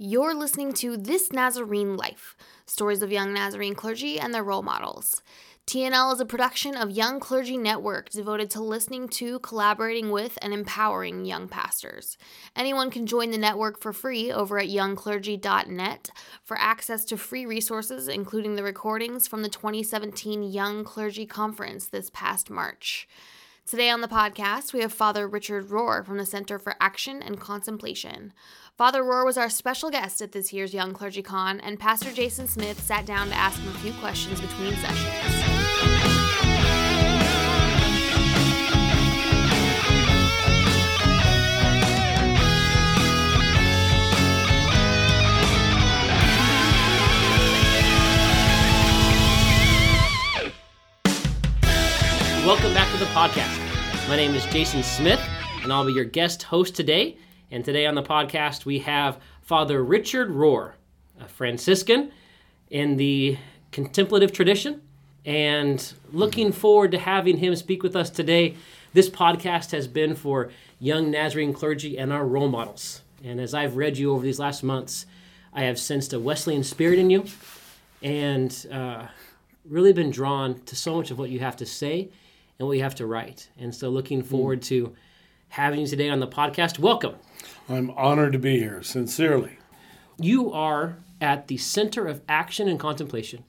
You're listening to This Nazarene Life stories of young Nazarene clergy and their role models. TNL is a production of Young Clergy Network devoted to listening to, collaborating with, and empowering young pastors. Anyone can join the network for free over at youngclergy.net for access to free resources, including the recordings from the 2017 Young Clergy Conference this past March. Today on the podcast, we have Father Richard Rohr from the Center for Action and Contemplation. Father Rohr was our special guest at this year's Young Clergy Con, and Pastor Jason Smith sat down to ask him a few questions between sessions. Welcome back to the podcast. My name is Jason Smith, and I'll be your guest host today. And today on the podcast, we have Father Richard Rohr, a Franciscan in the contemplative tradition. And looking forward to having him speak with us today. This podcast has been for young Nazarene clergy and our role models. And as I've read you over these last months, I have sensed a Wesleyan spirit in you and uh, really been drawn to so much of what you have to say and what you have to write. And so, looking forward to having you today on the podcast. Welcome. I'm honored to be here, sincerely. You are at the center of action and contemplation.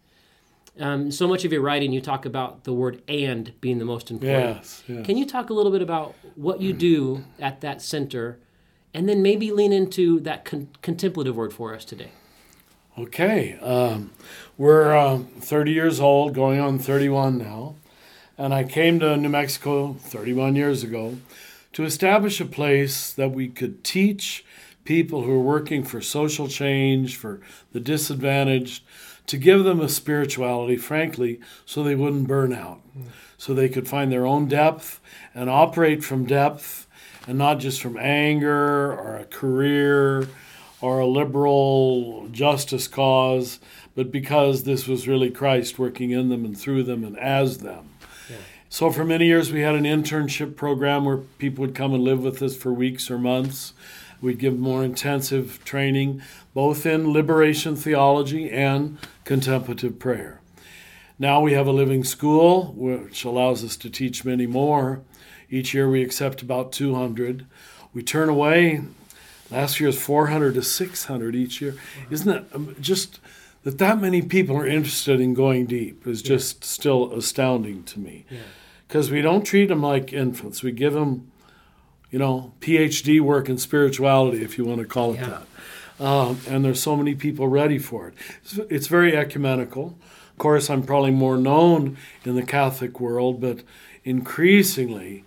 Um, so much of your writing, you talk about the word and being the most important. Yes, yes. Can you talk a little bit about what you do at that center and then maybe lean into that con- contemplative word for us today? Okay. Um, we're uh, 30 years old, going on 31 now. And I came to New Mexico 31 years ago to establish a place that we could teach people who are working for social change, for the disadvantaged, to give them a spirituality, frankly, so they wouldn't burn out, so they could find their own depth and operate from depth and not just from anger or a career or a liberal justice cause, but because this was really Christ working in them and through them and as them. So for many years, we had an internship program where people would come and live with us for weeks or months. We'd give more intensive training, both in liberation theology and contemplative prayer. Now we have a living school, which allows us to teach many more. Each year we accept about 200. We turn away, last year's 400 to 600 each year. Isn't that um, just that that many people are interested in going deep is just still astounding to me. Because we don't treat them like infants. We give them, you know, PhD work in spirituality, if you want to call it Yeah. that. Um, and there's so many people ready for it. It's, it's very ecumenical. Of course, I'm probably more known in the Catholic world, but increasingly,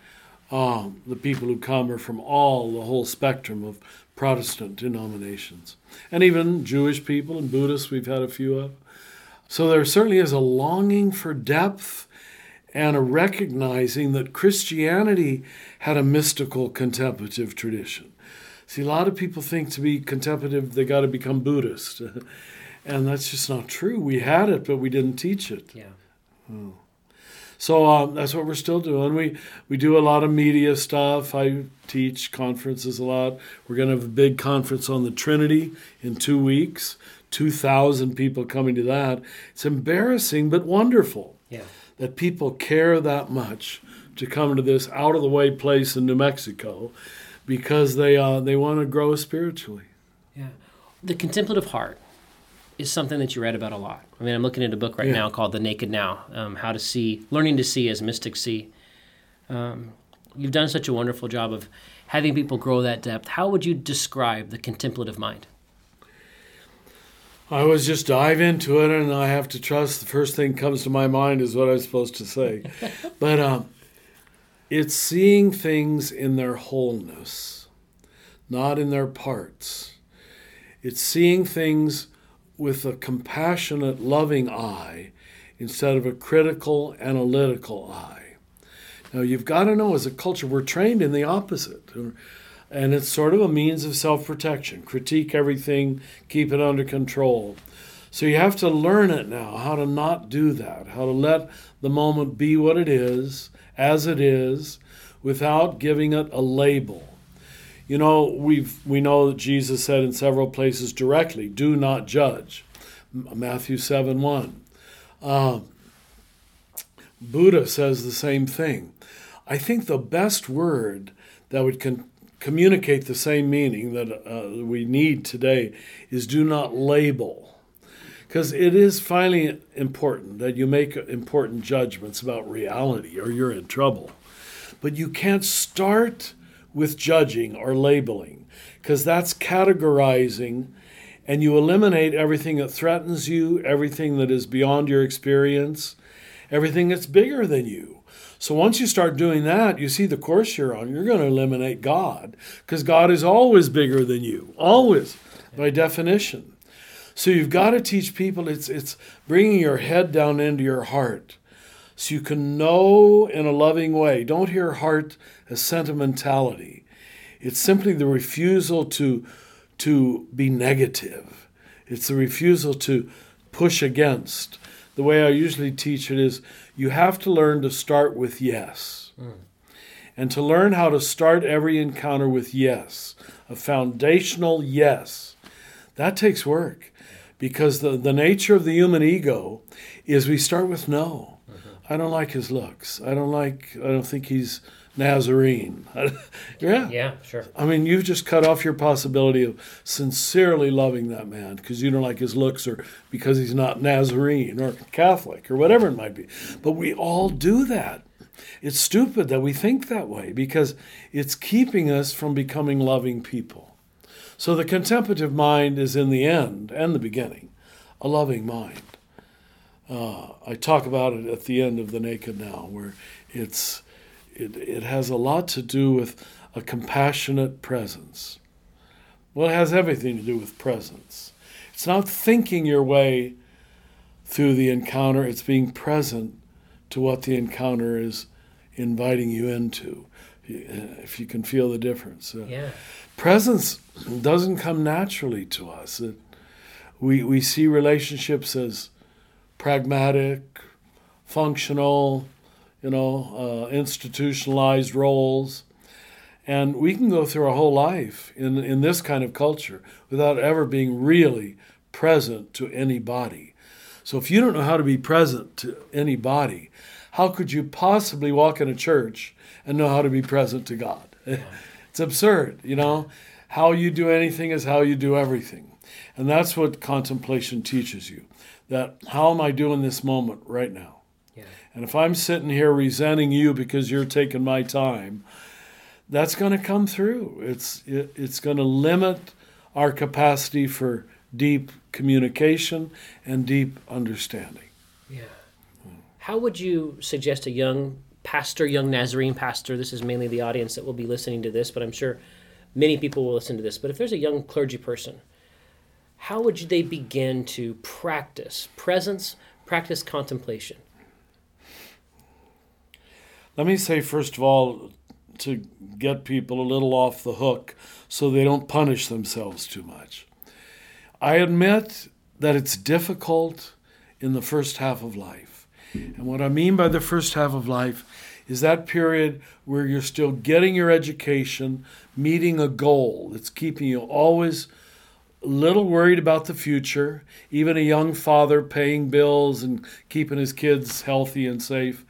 um, the people who come are from all the whole spectrum of Protestant denominations, and even Jewish people and Buddhists. We've had a few of. So there certainly is a longing for depth and a recognizing that Christianity had a mystical contemplative tradition. See, a lot of people think to be contemplative, they got to become Buddhist. and that's just not true. We had it, but we didn't teach it. Yeah. Hmm. So um, that's what we're still doing. We we do a lot of media stuff. I teach conferences a lot. We're going to have a big conference on the Trinity in two weeks. Two thousand people coming to that. It's embarrassing but wonderful Yeah. that people care that much to come to this out of the way place in New Mexico because they uh, they want to grow spiritually. Yeah. The contemplative heart is something that you read about a lot. I mean, I'm looking at a book right Yeah. now called The Naked Now um, How to See, Learning to See as Mystics See. Um, you've done such a wonderful job of having people grow that depth. How would you describe the contemplative mind? I was just dive into it, and I have to trust the first thing comes to my mind is what I'm supposed to say. but um, it's seeing things in their wholeness, not in their parts. It's seeing things with a compassionate, loving eye instead of a critical, analytical eye. Now, you've got to know as a culture, we're trained in the opposite. And it's sort of a means of self protection. Critique everything, keep it under control. So you have to learn it now how to not do that, how to let the moment be what it is, as it is, without giving it a label. You know, we've we know that Jesus said in several places directly, "Do not judge." Matthew seven one. Um, Buddha says the same thing. I think the best word that would con- communicate the same meaning that uh, we need today is "do not label." because it is finally important that you make important judgments about reality or you're in trouble. But you can't start with judging or labeling because that's categorizing and you eliminate everything that threatens you, everything that is beyond your experience, everything that's bigger than you. So once you start doing that, you see the course you're on, you're going to eliminate God because God is always bigger than you, always by definition. So you've got to teach people it's it's bringing your head down into your heart so you can know in a loving way. Don't hear heart as sentimentality. It's simply the refusal to to be negative. It's the refusal to push against. The way I usually teach it is you have to learn to start with yes. Mm. And to learn how to start every encounter with yes, a foundational yes, that takes work because the, the nature of the human ego is we start with no. I don't like his looks. I don't like, I don't think he's Nazarene. yeah. Yeah, sure. I mean, you've just cut off your possibility of sincerely loving that man because you don't like his looks or because he's not Nazarene or Catholic or whatever it might be. But we all do that. It's stupid that we think that way because it's keeping us from becoming loving people. So the contemplative mind is in the end and the beginning, a loving mind. Uh, I talk about it at the end of the Naked Now, where it's it, it has a lot to do with a compassionate presence. Well, it has everything to do with presence. It's not thinking your way through the encounter, it's being present to what the encounter is inviting you into, if you can feel the difference. Yeah presence doesn't come naturally to us. It, we, we see relationships as pragmatic, functional, you know, uh, institutionalized roles. And we can go through our whole life in, in this kind of culture without ever being really present to anybody. So if you don't know how to be present to anybody, how could you possibly walk in a church and know how to be present to God? It's absurd, you know? How you do anything is how you do everything. And that's what contemplation teaches you. That how am I doing this moment right now? Yeah. And if I'm sitting here resenting you because you're taking my time, that's going to come through. It's it, it's going to limit our capacity for deep communication and deep understanding. Yeah. How would you suggest a young pastor, young Nazarene pastor, this is mainly the audience that will be listening to this, but I'm sure many people will listen to this. But if there's a young clergy person, how would they begin to practice presence, practice contemplation? Let me say, first of all, to get people a little off the hook so they don't punish themselves too much. I admit that it's difficult in the first half of life. And what I mean by the first half of life is that period where you're still getting your education, meeting a goal that's keeping you always little worried about the future, even a young father paying bills and keeping his kids healthy and safe.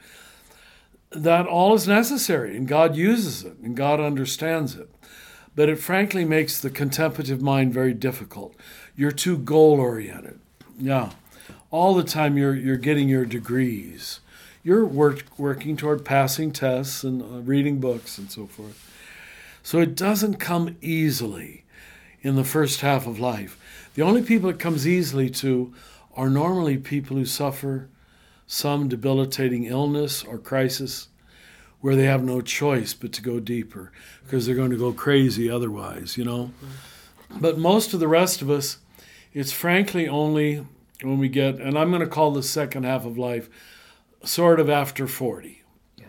That all is necessary, and God uses it, and God understands it. But it frankly makes the contemplative mind very difficult. You're too goal oriented. Yeah. All the time you're, you're getting your degrees you're work, working toward passing tests and uh, reading books and so forth. So it doesn't come easily in the first half of life. The only people it comes easily to are normally people who suffer some debilitating illness or crisis where they have no choice but to go deeper because they're going to go crazy otherwise, you know. But most of the rest of us, it's frankly only when we get, and I'm going to call the second half of life sort of after 40. Yeah.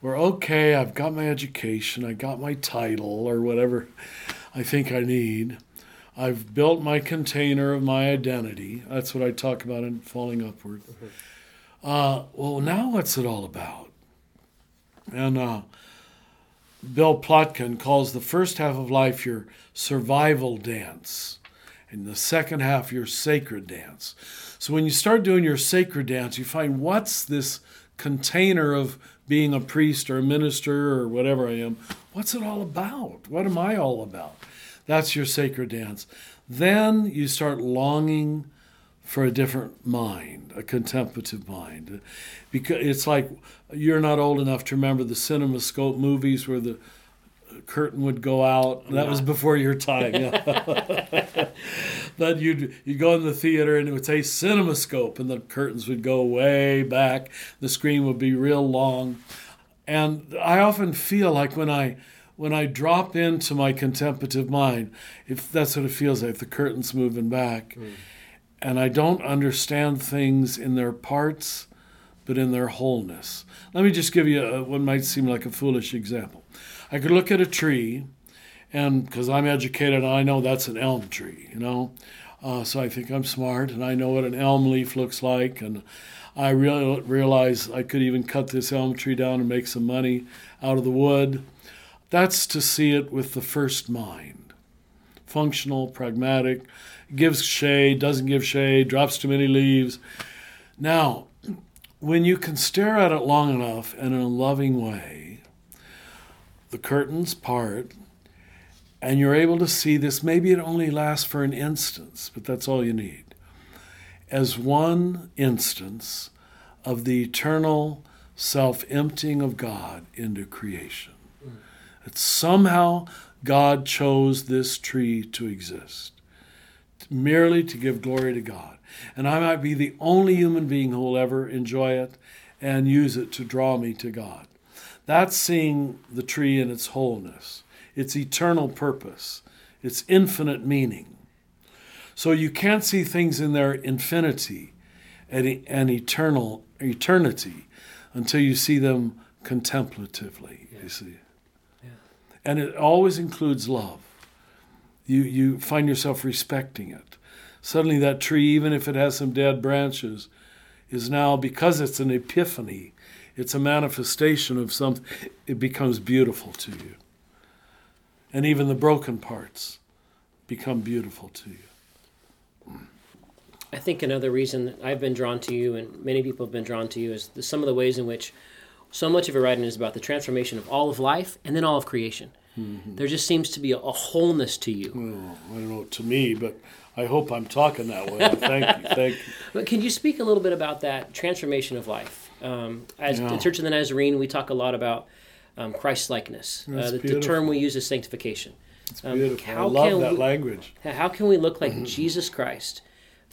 Where, okay, I've got my education, I got my title or whatever I think I need. I've built my container of my identity. That's what I talk about in Falling Upward. Mm-hmm. Uh, well, now what's it all about? And uh, Bill Plotkin calls the first half of life your survival dance, and the second half your sacred dance. So when you start doing your sacred dance, you find what's this container of being a priest or a minister or whatever I am, what's it all about? What am I all about? That's your sacred dance. Then you start longing for a different mind, a contemplative mind. Because it's like you're not old enough to remember the CinemaScope movies where the curtain would go out. That was before your time. Yeah. but you'd you go in the theater and it would say CinemaScope, and the curtains would go way back. The screen would be real long, and I often feel like when I when I drop into my contemplative mind, if that's what it feels like, the curtains moving back, mm. and I don't understand things in their parts, but in their wholeness. Let me just give you a, what might seem like a foolish example. I could look at a tree, and because I'm educated, I know that's an elm tree, you know. Uh, so I think I'm smart, and I know what an elm leaf looks like, and I really realize I could even cut this elm tree down and make some money out of the wood. That's to see it with the first mind. Functional, pragmatic, gives shade, doesn't give shade, drops too many leaves. Now, when you can stare at it long enough and in a loving way, the curtains part, and you're able to see this. Maybe it only lasts for an instance, but that's all you need. As one instance of the eternal self emptying of God into creation. That somehow God chose this tree to exist, merely to give glory to God. And I might be the only human being who will ever enjoy it and use it to draw me to God. That's seeing the tree in its wholeness, its eternal purpose, its infinite meaning. So you can't see things in their infinity and, and eternal eternity until you see them contemplatively. Yeah. You see, yeah. and it always includes love. You you find yourself respecting it. Suddenly, that tree, even if it has some dead branches, is now because it's an epiphany it's a manifestation of something, it becomes beautiful to you. And even the broken parts become beautiful to you. I think another reason that I've been drawn to you, and many people have been drawn to you, is the, some of the ways in which so much of your writing is about the transformation of all of life and then all of creation. Mm-hmm. There just seems to be a, a wholeness to you. Well, I don't know to me, but I hope I'm talking that way. thank you, thank you. But can you speak a little bit about that transformation of life? Um, as yeah. in Church of the Nazarene, we talk a lot about um, Christ likeness. Uh, the, the, term we use is sanctification. It's um, beautiful. How I love that we, language. How can we look like mm-hmm. Jesus Christ?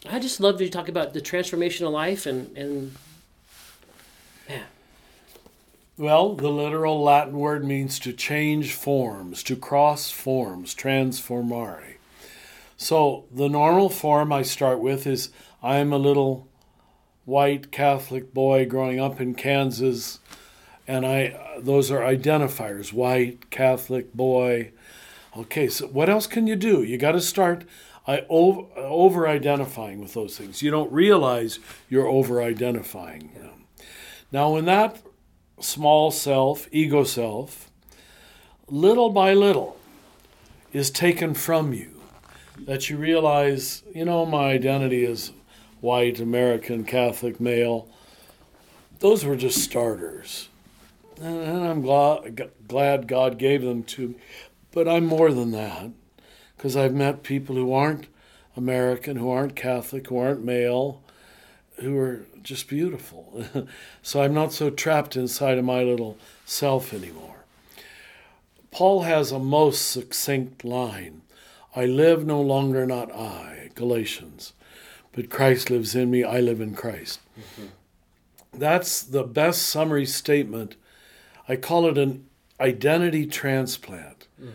I just love to talk about the transformational life and and yeah. Well, the literal Latin word means to change forms, to cross forms, transformare. So the normal form I start with is I am a little white Catholic boy growing up in Kansas, and I those are identifiers: white Catholic boy. Okay, so what else can you do? You got to start I over, identifying with those things. You don't realize you're over identifying them. Now, when that small self, ego self, little by little, is taken from you, that you realize, you know, my identity is white American Catholic male. Those were just starters. And I'm glad, glad God gave them to me. But I'm more than that because I've met people who aren't American, who aren't Catholic, who aren't male, who are just beautiful. so I'm not so trapped inside of my little self anymore. Paul has a most succinct line I live no longer, not I, Galatians but Christ lives in me, I live in Christ. Mm-hmm. That's the best summary statement. I call it an identity transplant, mm.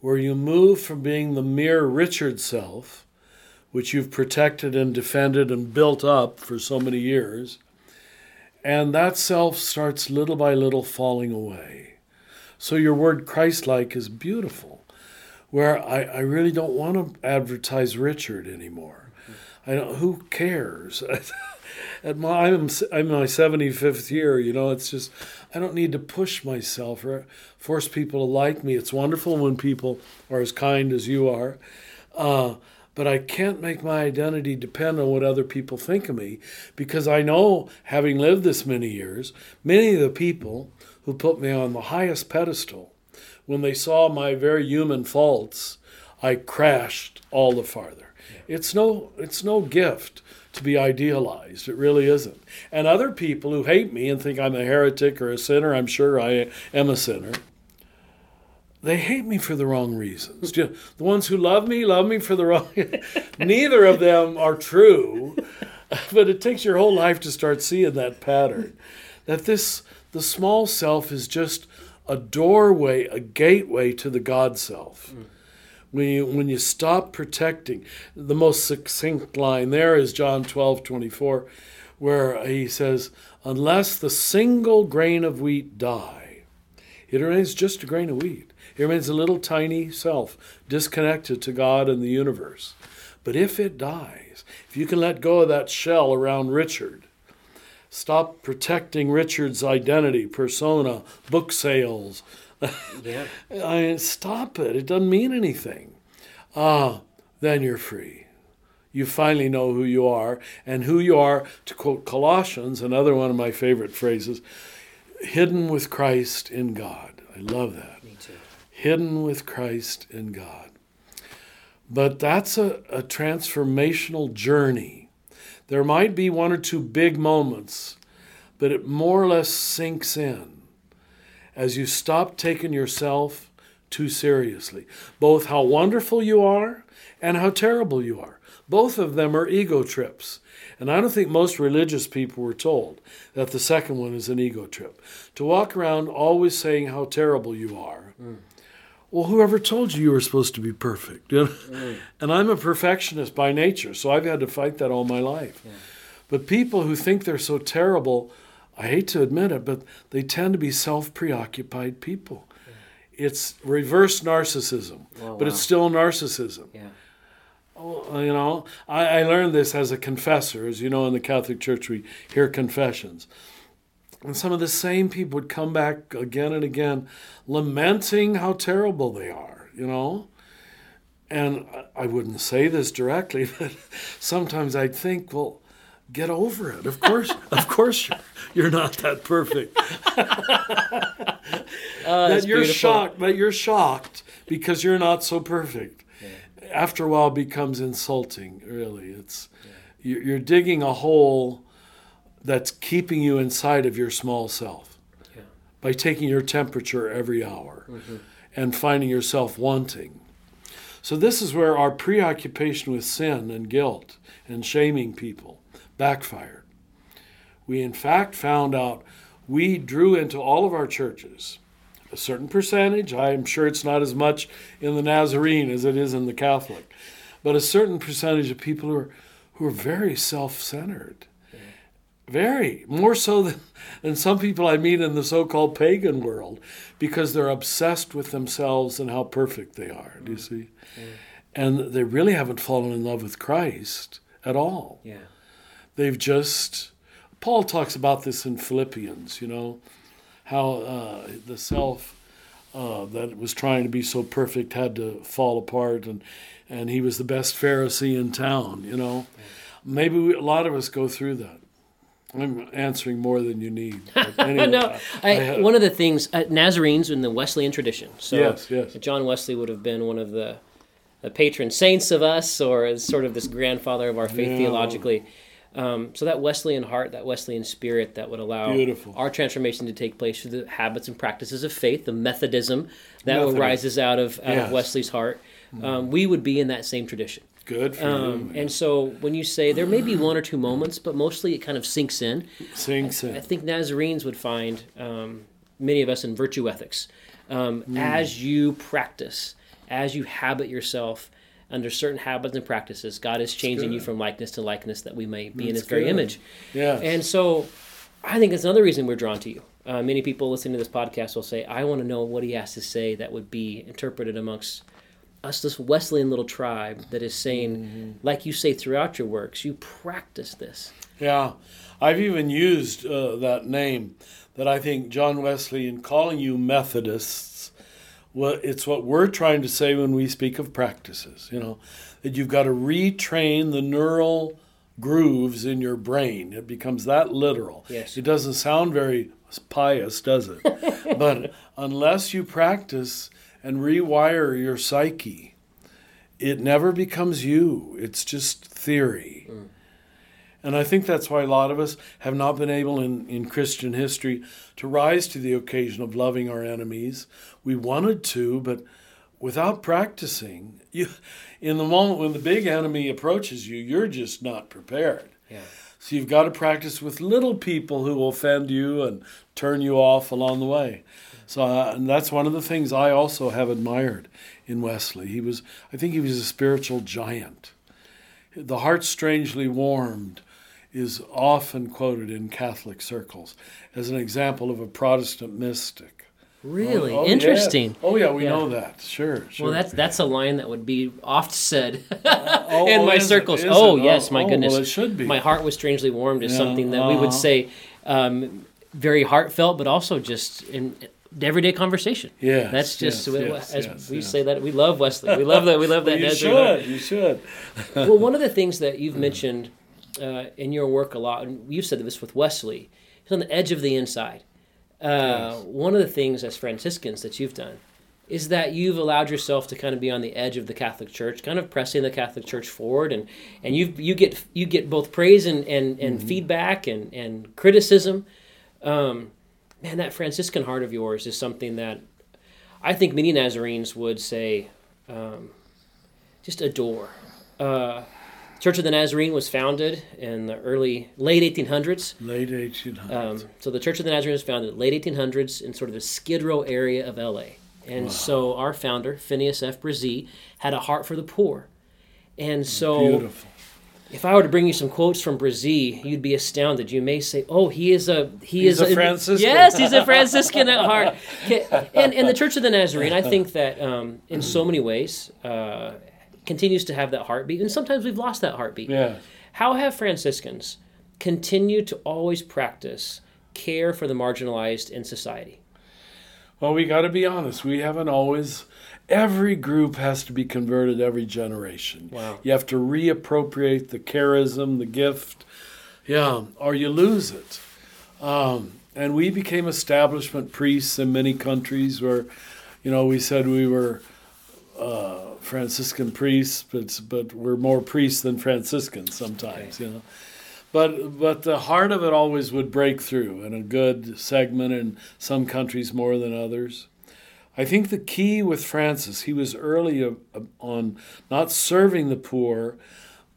where you move from being the mere Richard self, which you've protected and defended and built up for so many years, and that self starts little by little falling away. So your word Christ like is beautiful, where I, I really don't want to advertise Richard anymore. I don't. Who cares? At my, I'm I'm my 75th year. You know, it's just I don't need to push myself or force people to like me. It's wonderful when people are as kind as you are. Uh, but I can't make my identity depend on what other people think of me because I know, having lived this many years, many of the people who put me on the highest pedestal, when they saw my very human faults, I crashed all the farther. It's no, it's no gift to be idealized. It really isn't. And other people who hate me and think I'm a heretic or a sinner, I'm sure I am a sinner they hate me for the wrong reasons. the ones who love me love me for the wrong. Neither of them are true, but it takes your whole life to start seeing that pattern. That this the small self is just a doorway, a gateway to the God self. Mm. When you, when you stop protecting, the most succinct line there is John 12 24, where he says, Unless the single grain of wheat die, it remains just a grain of wheat. It remains a little tiny self, disconnected to God and the universe. But if it dies, if you can let go of that shell around Richard, stop protecting Richard's identity, persona, book sales. Yeah. I mean, stop it. It doesn't mean anything. Ah, then you're free. You finally know who you are, and who you are, to quote Colossians, another one of my favorite phrases, hidden with Christ in God. I love that Me too. hidden with Christ in God. But that's a, a transformational journey. There might be one or two big moments, but it more or less sinks in as you stop taking yourself too seriously. Both how wonderful you are and how terrible you are. Both of them are ego trips. And I don't think most religious people were told that the second one is an ego trip. To walk around always saying how terrible you are mm well, whoever told you you were supposed to be perfect? You know? mm. And I'm a perfectionist by nature, so I've had to fight that all my life. Yeah. But people who think they're so terrible, I hate to admit it, but they tend to be self preoccupied people. Yeah. It's reverse narcissism, oh, but wow. it's still narcissism. Yeah. Oh, you know, I, I learned this as a confessor. As you know, in the Catholic Church, we hear confessions. And some of the same people would come back again and again, lamenting how terrible they are, you know? And I wouldn't say this directly, but sometimes I'd think, well, get over it. Of course, of course, you're, you're not that perfect. oh, that you're beautiful. shocked. That you're shocked because you're not so perfect. Yeah. After a while, becomes insulting. Really, it's yeah. you're digging a hole that's keeping you inside of your small self yeah. by taking your temperature every hour mm-hmm. and finding yourself wanting. So, this is where our preoccupation with sin and guilt and shaming people backfired. We, in fact, found out we drew into all of our churches a certain percentage. I'm sure it's not as much in the Nazarene as it is in the Catholic, but a certain percentage of people who are, who are very self centered very, more so than, than some people I meet in the so called pagan world, because they're obsessed with themselves and how perfect they are. Do you mm. see? Yeah. And they really haven't fallen in love with Christ at all. Yeah. They've just, Paul talks about this in Philippians, you know, how uh, the self uh, that was trying to be so perfect had to fall apart, and, and he was the best Pharisee in town, you know. Maybe we, a lot of us go through that. I'm answering more than you need. Anyway, no, I, I, one of the things uh, Nazarenes in the Wesleyan tradition. So yes, yes. John Wesley would have been one of the, the patron saints of us, or as sort of this grandfather of our faith yeah. theologically. Um, so that Wesleyan heart, that Wesleyan spirit, that would allow Beautiful. our transformation to take place through the habits and practices of faith, the Methodism that arises out of out yes. of Wesley's heart. Um, we would be in that same tradition. Good for um, you. And so when you say there may be one or two moments, but mostly it kind of sinks in. Sinks in. I, I think Nazarenes would find um, many of us in virtue ethics um, mm. as you practice, as you habit yourself under certain habits and practices. God is changing you from likeness to likeness that we may be that's in His good. very image. Yeah. And so I think that's another reason we're drawn to you. Uh, many people listening to this podcast will say, "I want to know what He has to say that would be interpreted amongst." us this Wesleyan little tribe that is saying, Mm-hmm. like you say throughout your works, you practice this. Yeah, I've even used uh, that name. That I think John Wesley, in calling you Methodists, well, it's what we're trying to say when we speak of practices. You know, that you've got to retrain the neural grooves in your brain. It becomes that literal. Yes. It doesn't sound very pious, does it? but unless you practice and rewire your psyche, it never becomes you. It's just theory. Mm. And I think that's why a lot of us have not been able in, in Christian history to rise to the occasion of loving our enemies. We wanted to, but without practicing, you, in the moment when the big enemy approaches you, you're just not prepared. Yeah. So you've got to practice with little people who offend you and turn you off along the way. So uh, and that's one of the things I also have admired in Wesley. He was, I think, he was a spiritual giant. The heart strangely warmed is often quoted in Catholic circles as an example of a Protestant mystic. Really Oh, yeah. interesting. Oh yeah, we Yeah. know that. Sure, sure. Well, that's that's a line that would be oft said Oh, in oh, my is it? circles. Oh it? yes, my oh, goodness. Well, it should be. My heart was strangely warmed is Yeah, something that we would uh-huh. say um, very heartfelt, but also just in everyday conversation. Yeah, that's just yes, we- yes, as yes, we say that we love Wesley. We love that. We love that. you should. You should. well, one of the things that you've mentioned uh, in your work a lot, and you've said this with Wesley, He's on the edge of the inside. Uh, One of the things as Franciscans that you've done is that you've allowed yourself to kind of be on the edge of the Catholic Church, kind of pressing the Catholic Church forward, and and you you get you get both praise and and, and feedback and and criticism. Um, man, that Franciscan heart of yours is something that I think many Nazarenes would say, um, just adore. Uh, Church of the Nazarene was founded in the early late 1800s. Late 1800s. Um, so the Church of the Nazarene was founded in the late 1800s in sort of the Skid Row area of LA. And so our founder, Phineas F. Bresee, had a heart for the poor. And so Beautiful. if I were to bring you some quotes from Bresee, you'd be astounded. You may say, "Oh, he is a he He's is a Franciscan." Yes, he's a Franciscan at heart. And and the Church of the Nazarene, I think that um, in so many ways uh, continues to have that heartbeat, and sometimes we've lost that heartbeat. Yeah. How have Franciscans continued to always practice care for the marginalized in society? Well, we got to be honest. We haven't always. Every group has to be converted every generation. Wow. You have to reappropriate the charism, the gift, yeah, or you lose it. Um, and we became establishment priests in many countries where, you know, we said we were uh, Franciscan priests, but but we're more priests than Franciscans sometimes, you know. But but the heart of it always would break through in a good segment in some countries more than others. I think the key with Francis, he was early uh, uh, on not serving the poor,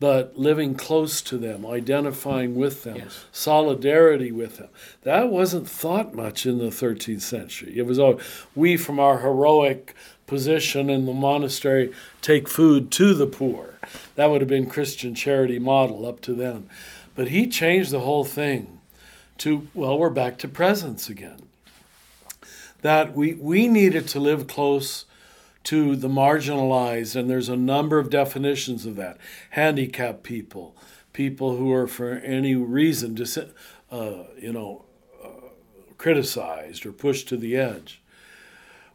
but living close to them, identifying with them, Yes. solidarity with them. That wasn't thought much in the 13th century. It was all we from our heroic position in the monastery take food to the poor. That would have been Christian charity model up to then. But he changed the whole thing to well, we're back to presence again that we, we needed to live close to the marginalized, and there's a number of definitions of that. Handicapped people, people who are for any reason dis- uh, you know, uh, criticized or pushed to the edge.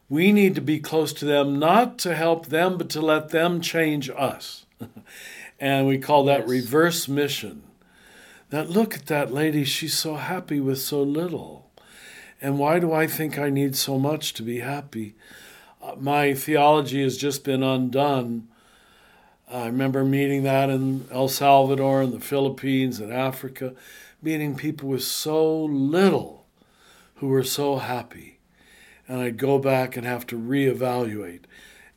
We need to be close to them, not to help them, but to let them change us. and we call that Yes. reverse mission. That look at that lady, she's so happy with so little. And why do I think I need so much to be happy? Uh, my theology has just been undone. I remember meeting that in El Salvador and the Philippines and Africa, meeting people with so little who were so happy. And I'd go back and have to reevaluate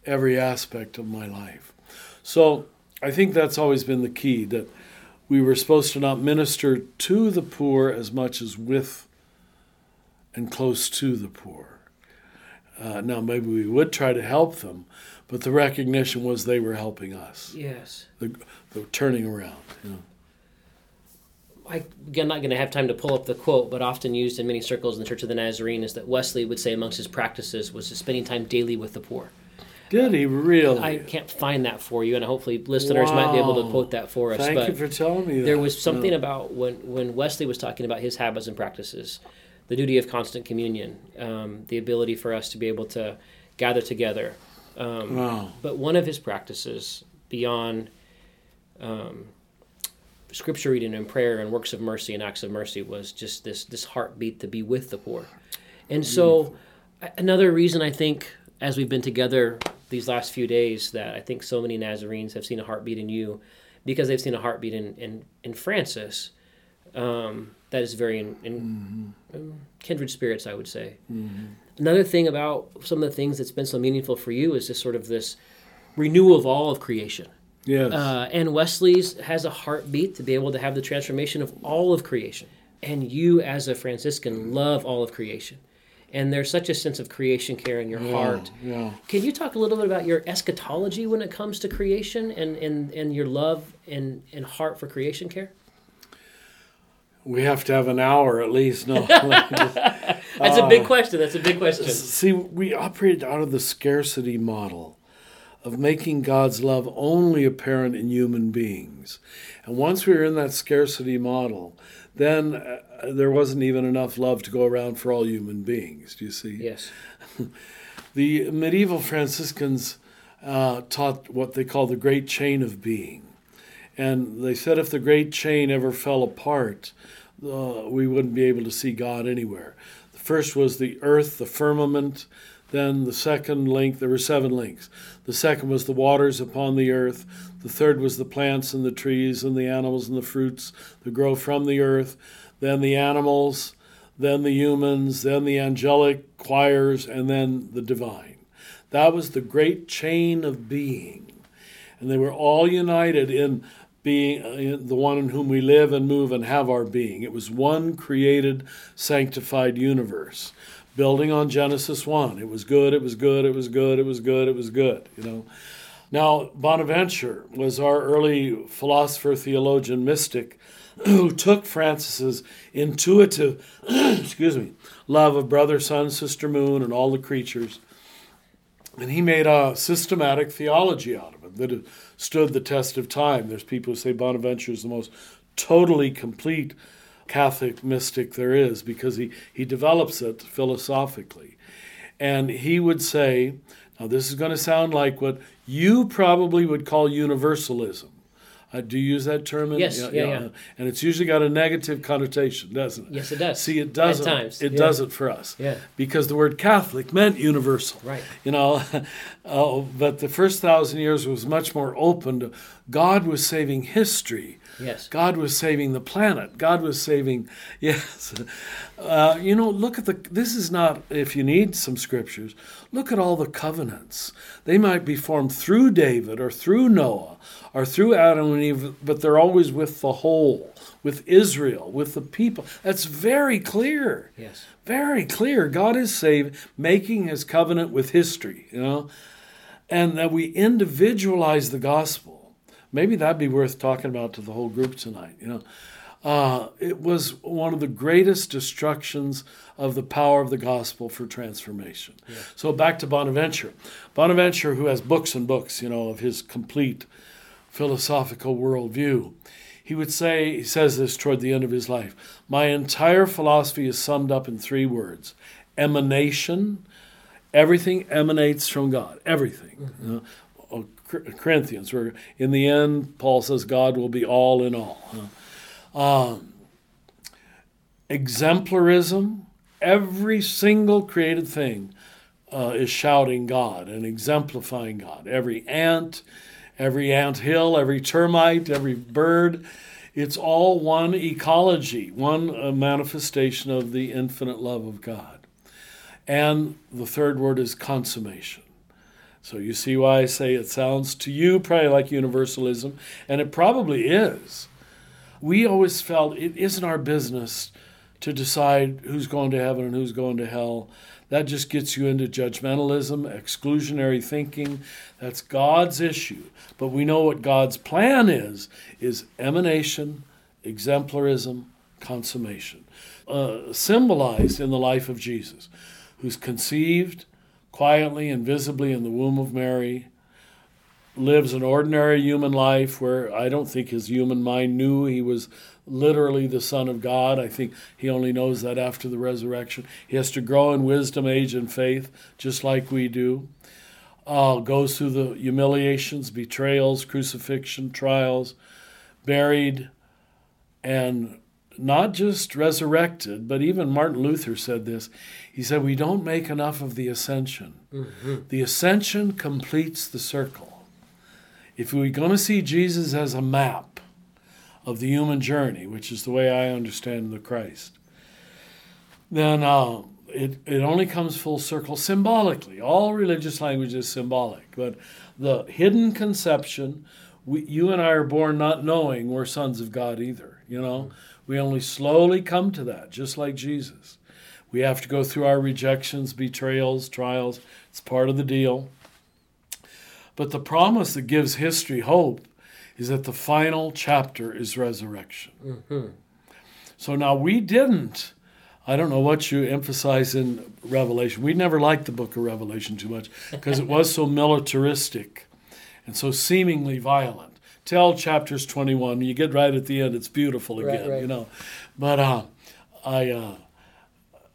every aspect of my life. So I think that's always been the key that we were supposed to not minister to the poor as much as with and close to the poor. Uh, now, maybe we would try to help them, but the recognition was they were helping us, Yes. the, the turning around. You know. I, again, not going to have time to pull up the quote, but often used in many circles in the Church of the Nazarene is that Wesley would say amongst his practices was spending time daily with the poor. Did he really? I can't find that for you, and hopefully listeners might be able to quote that for us. Thank but you for telling me that. there was something Yeah. about when when Wesley was talking about his habits and practices, the duty of constant communion, um, the ability for us to be able to gather together. Um, Wow. But one of his practices beyond um, scripture reading and prayer and works of mercy and acts of mercy was just this this heartbeat to be with the poor. And so another reason I think as we've been together these last few days that I think so many Nazarenes have seen a heartbeat in you because they've seen a heartbeat in, in, in Francis um, that is very in, in um, kindred spirits, I would say. Another thing about some of the things that's been so meaningful for you is just sort of this renewal of all of creation. Yes. Uh, and Wesley's has a heartbeat to be able to have the transformation of all of creation. And you, as a Franciscan, love all of creation. And there's such a sense of creation care in your heart. yeah. Can you talk a little bit about your eschatology when it comes to creation and, and, and your love and, and heart for creation care? we have to have an hour at least. No. That's a big question. That's a big question. See, we operate out of the scarcity model of making God's love only apparent in human beings. And once we were in that scarcity model, then uh, there wasn't even enough love to go around for all human beings. Do you see? Yes. The medieval Franciscans uh, taught what they call the great chain of being. And they said if the great chain ever fell apart, uh, we wouldn't be able to see God anywhere. The first was the earth, the firmament. Then the second link, there were seven links. The second was the waters upon the earth. The third was the plants and the trees and the animals and the fruits that grow from the earth. Then the animals, then the humans, then the angelic choirs, and then the divine. That was the great chain of being. And they were all united in being in the one in whom we live and move and have our being. It was one created, sanctified universe, building on Genesis 1. It was good, it was good, it was good, it was good, it was good, you know. Now, Bonaventure was our early philosopher, theologian, mystic who took Francis's intuitive, excuse me, love of brother, sun, sister, moon, and all the creatures, and he made a systematic theology out of it that stood the test of time. There's people who say Bonaventure is the most totally complete Catholic mystic there is because he, he develops it philosophically. And he would say, now this is going to sound like what you probably would call universalism. Uh, do you use that term? in- Yes, yeah, yeah. And it's usually got a negative connotation, doesn't it? Yes, it does. See, it doesn't. times, It yeah. doesn't for us. Yeah. Because the word Catholic meant universal. Right. You know, uh, but the first thousand years was much more open to God was saving history. Yes. God was saving the planet. God was saving, yes. Uh, you know, look at the, this is not, if you need some scriptures, look at all the covenants. They might be formed through David or through Noah or through Adam and Eve, but they're always with the whole, with Israel, with the people. That's very clear. Yes. Very clear. God is saving, making his covenant with history, you know, and that we individualize the gospel. Maybe that'd be worth talking about to the whole group tonight, you know. Uh, it was one of the greatest destructions of the power of the gospel for transformation. So back to Bonaventure. Bonaventure, who has books and books, you know, of his complete philosophical worldview, he would say, he says this toward the end of his life My entire philosophy is summed up in three words emanation. Everything emanates from God. Everything. You know, Corinthians, where in the end, Paul says God will be all in all. Um, exemplarism. Every single created thing uh, is shouting God and exemplifying God. Every ant, every ant hill, every termite, every bird. It's all one ecology, one uh, manifestation of the infinite love of God. And the third word is consummation. So you see why I say it sounds to you probably like universalism, and it probably is. We always felt it isn't our business to decide who's going to heaven and who's going to hell. That just gets you into judgmentalism, exclusionary thinking. That's God's issue. But we know what God's plan is is emanation, exemplarism, consummation. Uh, symbolized in the life of Jesus, who's conceived, quietly and visibly in the womb of Mary, lives an ordinary human life where I don't think his human mind knew he was literally the Son of God. I think he only knows that after the resurrection. He has to grow in wisdom, age, and faith, just like we do. Uh, goes through the humiliations, betrayals, crucifixion, trials, buried, and not just resurrected, but even Martin Luther said this. He said, We don't make enough of the ascension. Mm-hmm. The ascension completes the circle. If we're going to see Jesus as a map of the human journey, which is the way I understand the Christ, then uh, it, it only comes full circle symbolically. All religious language is symbolic, but the hidden conception, we, you and I are born not knowing we're sons of God either, you know? We only slowly come to that, just like Jesus. We have to go through our rejections, betrayals, trials. It's part of the deal. But the promise that gives history hope is that the final chapter is resurrection. Mm-hmm. So now we didn't. I don't know what you emphasize in Revelation. We never liked the book of Revelation too much because it was so militaristic and so seemingly violent till chapters 21. You get right at the end, it's beautiful again, right, right. you know. But uh, I, uh,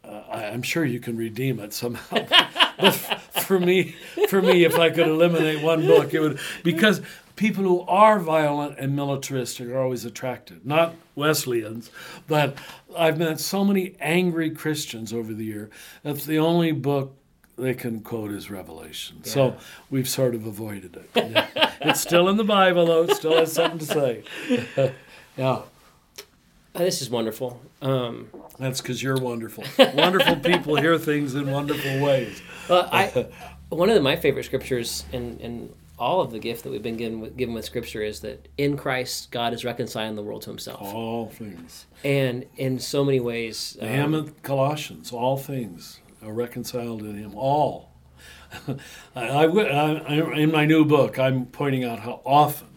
I, am sure you can redeem it somehow. but for me, for me, if I could eliminate one book, it would because people who are violent and militaristic are always attracted. Not Wesleyans, but I've met so many angry Christians over the year. That's the only book they can quote as Revelation. Yeah. So we've sort of avoided it. Yeah. it's still in the Bible, though. It still has something to say. yeah. Oh, this is wonderful. Um, That's because you're wonderful. wonderful people hear things in wonderful ways. Well, I, one of the, my favorite scriptures in, in all of the gift that we've been given with, given with Scripture is that in Christ, God is reconciling the world to Himself. All things. And in so many ways. Um, Colossians, all things are reconciled in him. All. I, I, I, in my new book, I'm pointing out how often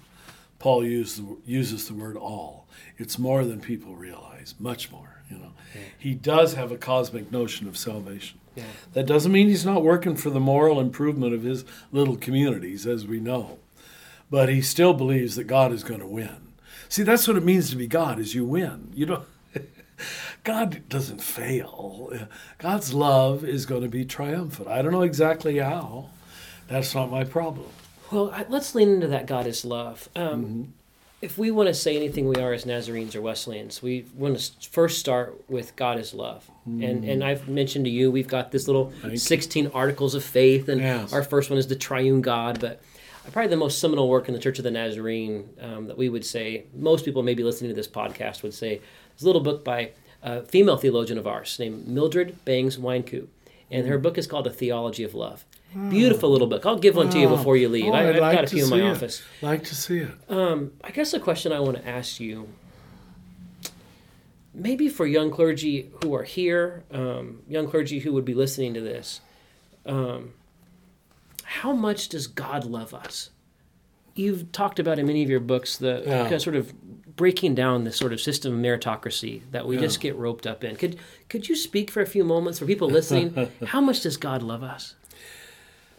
Paul use uses the word all. It's more than people realize, much more. You know, yeah. he does have a cosmic notion of salvation. Yeah. That doesn't mean he's not working for the moral improvement of his little communities, as we know, but he still believes that God is going to win. See, that's what it means to be God: is you win. You don't. God doesn't fail. God's love is going to be triumphant. I don't know exactly how. That's not my problem. Well, let's lean into that God is love. Um, mm-hmm. If we want to say anything we are as Nazarenes or Wesleyans, we want to first start with God is love. Mm-hmm. And and I've mentioned to you, we've got this little Thank 16 you. articles of faith, and yes. our first one is the triune God. But probably the most seminal work in the Church of the Nazarene um, that we would say, most people maybe listening to this podcast would say, is a little book by a female theologian of ours named Mildred Bangs Wynkoop. And her book is called A Theology of Love. Oh. Beautiful little book. I'll give one to you before you leave. Oh, I, have like got a few in my it. office. like to see it. Um, I guess the question I want to ask you maybe for young clergy who are here, um, young clergy who would be listening to this, um, how much does God love us? You've talked about in many of your books the yeah. kind of sort of breaking down this sort of system of meritocracy that we yeah. just get roped up in. Could could you speak for a few moments for people listening? how much does God love us?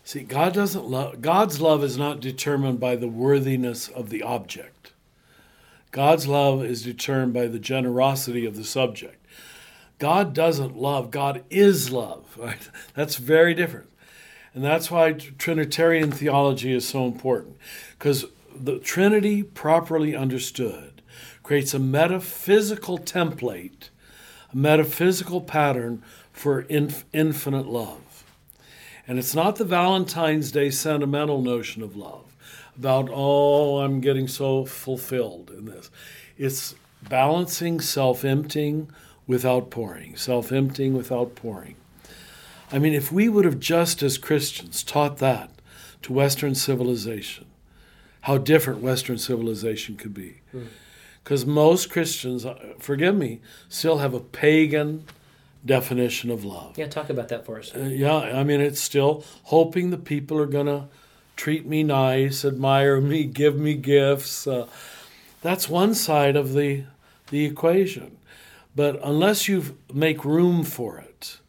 See, God doesn't love God's love is not determined by the worthiness of the object. God's love is determined by the generosity of the subject. God doesn't love, God is love. Right? That's very different. And that's why Trinitarian theology is so important. Because the Trinity, properly understood, creates a metaphysical template, a metaphysical pattern for inf- infinite love. And it's not the Valentine's Day sentimental notion of love about, oh, I'm getting so fulfilled in this. It's balancing self emptying without pouring, self emptying without pouring. I mean, if we would have just as Christians taught that to Western civilization, how different Western civilization could be. Mm. Because most Christians, uh, forgive me, still have a pagan definition of love. Yeah, talk about that for us. Uh, yeah, I mean, it's still hoping the people are going to treat me nice, admire me, give me gifts. Uh, that's one side of the, the equation. But unless you make room for it,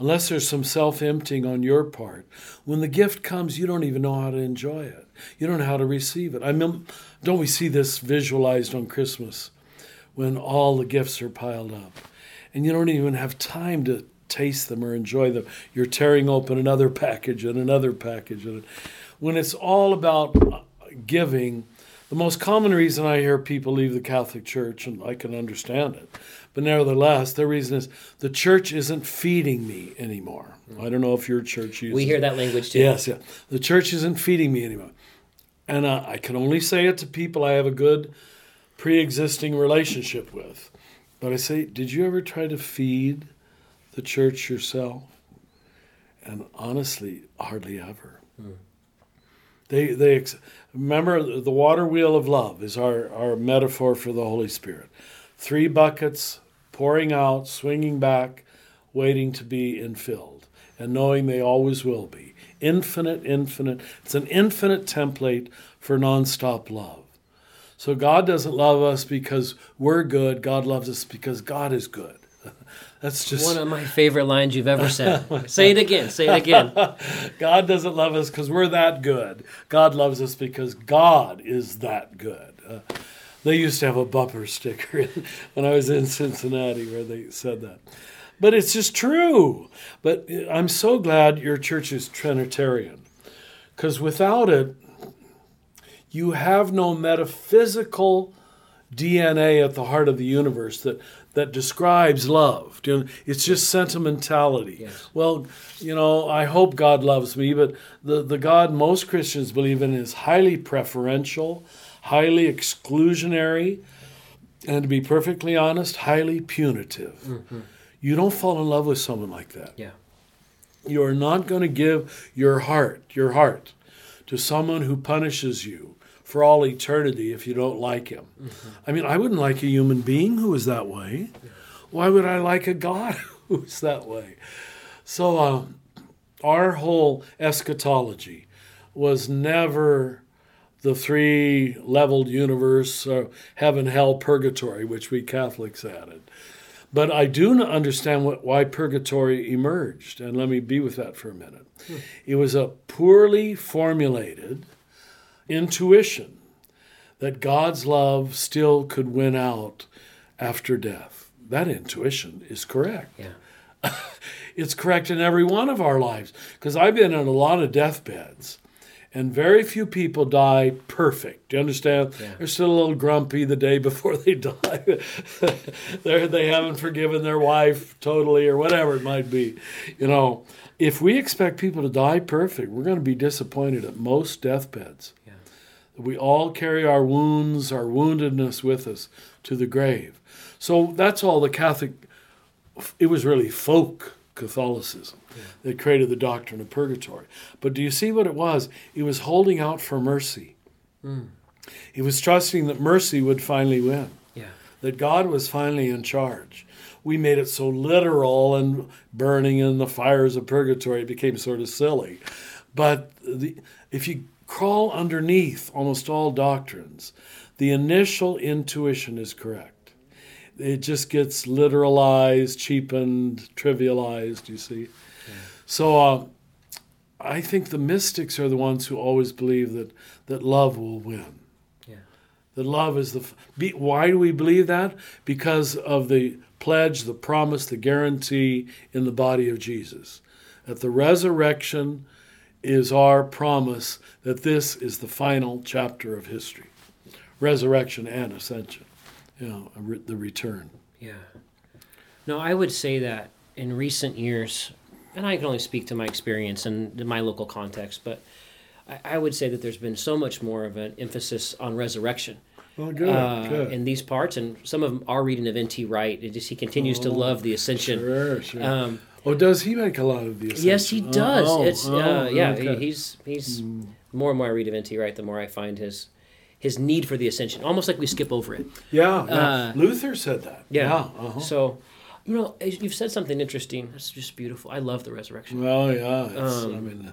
unless there's some self emptying on your part, when the gift comes, you don't even know how to enjoy it. You don't know how to receive it. I mean, don't we see this visualized on Christmas when all the gifts are piled up? And you don't even have time to taste them or enjoy them. You're tearing open another package and another package. And when it's all about uh, giving, the most common reason I hear people leave the Catholic Church, and I can understand it, but nevertheless, their reason is the church isn't feeding me anymore. I don't know if your church uses We hear that language too. Yes, yeah. The church isn't feeding me anymore. And uh, I can only say it to people I have a good pre existing relationship with. But I say, did you ever try to feed the church yourself? And honestly, hardly ever. They, they ex- remember the water wheel of love is our, our metaphor for the Holy Spirit. Three buckets pouring out, swinging back, waiting to be infilled, and knowing they always will be. Infinite, infinite. It's an infinite template for nonstop love. So God doesn't love us because we're good. God loves us because God is good. That's just One of my favorite lines you've ever said. say it again. Say it again. God doesn't love us because we're that good. God loves us because God is that good. Uh, they used to have a bumper sticker when I was in Cincinnati where they said that. But it's just true. But I'm so glad your church is Trinitarian because without it, you have no metaphysical DNA at the heart of the universe that, that describes love. It's just sentimentality. Yes. Well, you know, I hope God loves me, but the, the God most Christians believe in is highly preferential, highly exclusionary, and to be perfectly honest, highly punitive. Mm-hmm. You don't fall in love with someone like that. Yeah. You are not going to give your heart, your heart, to someone who punishes you for all eternity if you don't like him. I mean, I wouldn't like a human being who is that way. Why would I like a God who's that way? So, um, our whole eschatology was never the three leveled universe, uh, heaven, hell, purgatory, which we Catholics added. But I do not understand what, why purgatory emerged, and let me be with that for a minute. Hmm. It was a poorly formulated intuition that God's love still could win out after death. That intuition is correct. Yeah. It's correct in every one of our lives because I've been in a lot of deathbeds. And very few people die perfect. Do you understand? Yeah. They're still a little grumpy the day before they die. They haven't forgiven their wife totally or whatever it might be. You know, if we expect people to die perfect, we're going to be disappointed at most deathbeds. Yeah. We all carry our wounds, our woundedness with us to the grave. So that's all the Catholic, it was really folk Catholicism that created the doctrine of purgatory. But do you see what it was? It was holding out for mercy. Hmm. It was trusting that mercy would finally win, Yeah. that God was finally in charge. We made it so literal and burning in the fires of purgatory, it became sort of silly. But the, if you crawl underneath almost all doctrines, the initial intuition is correct. It just gets literalized, cheapened, trivialized, you see. So uh, I think the mystics are the ones who always believe that, that love will win. Yeah. That love is the. f- Be, why do we believe that? Because of the pledge, the promise, the guarantee in the body of Jesus. That the resurrection is our promise that this is the final chapter of history resurrection and ascension, you know, the return. Yeah. No, I would say that in recent years, and I can only speak to my experience and my local context, but I, I would say that there's been so much more of an emphasis on resurrection Well, good, uh, good. in these parts, and some of them are reading of N.T. Wright. It just he continues to love the ascension. Sure, sure. Um, oh, does he make a lot of the ascension? yes, he does. Oh, it's oh, uh, yeah, okay. He, he's he's the more and more I read of N.T. Wright, the more I find his his need for the ascension. Almost like we skip over it. Yeah, yeah. Uh, Luther said that. Yeah. uh-huh. So, you know, you've said something interesting. It's just beautiful. I love the resurrection. Well, yeah. It's, I Um, mean,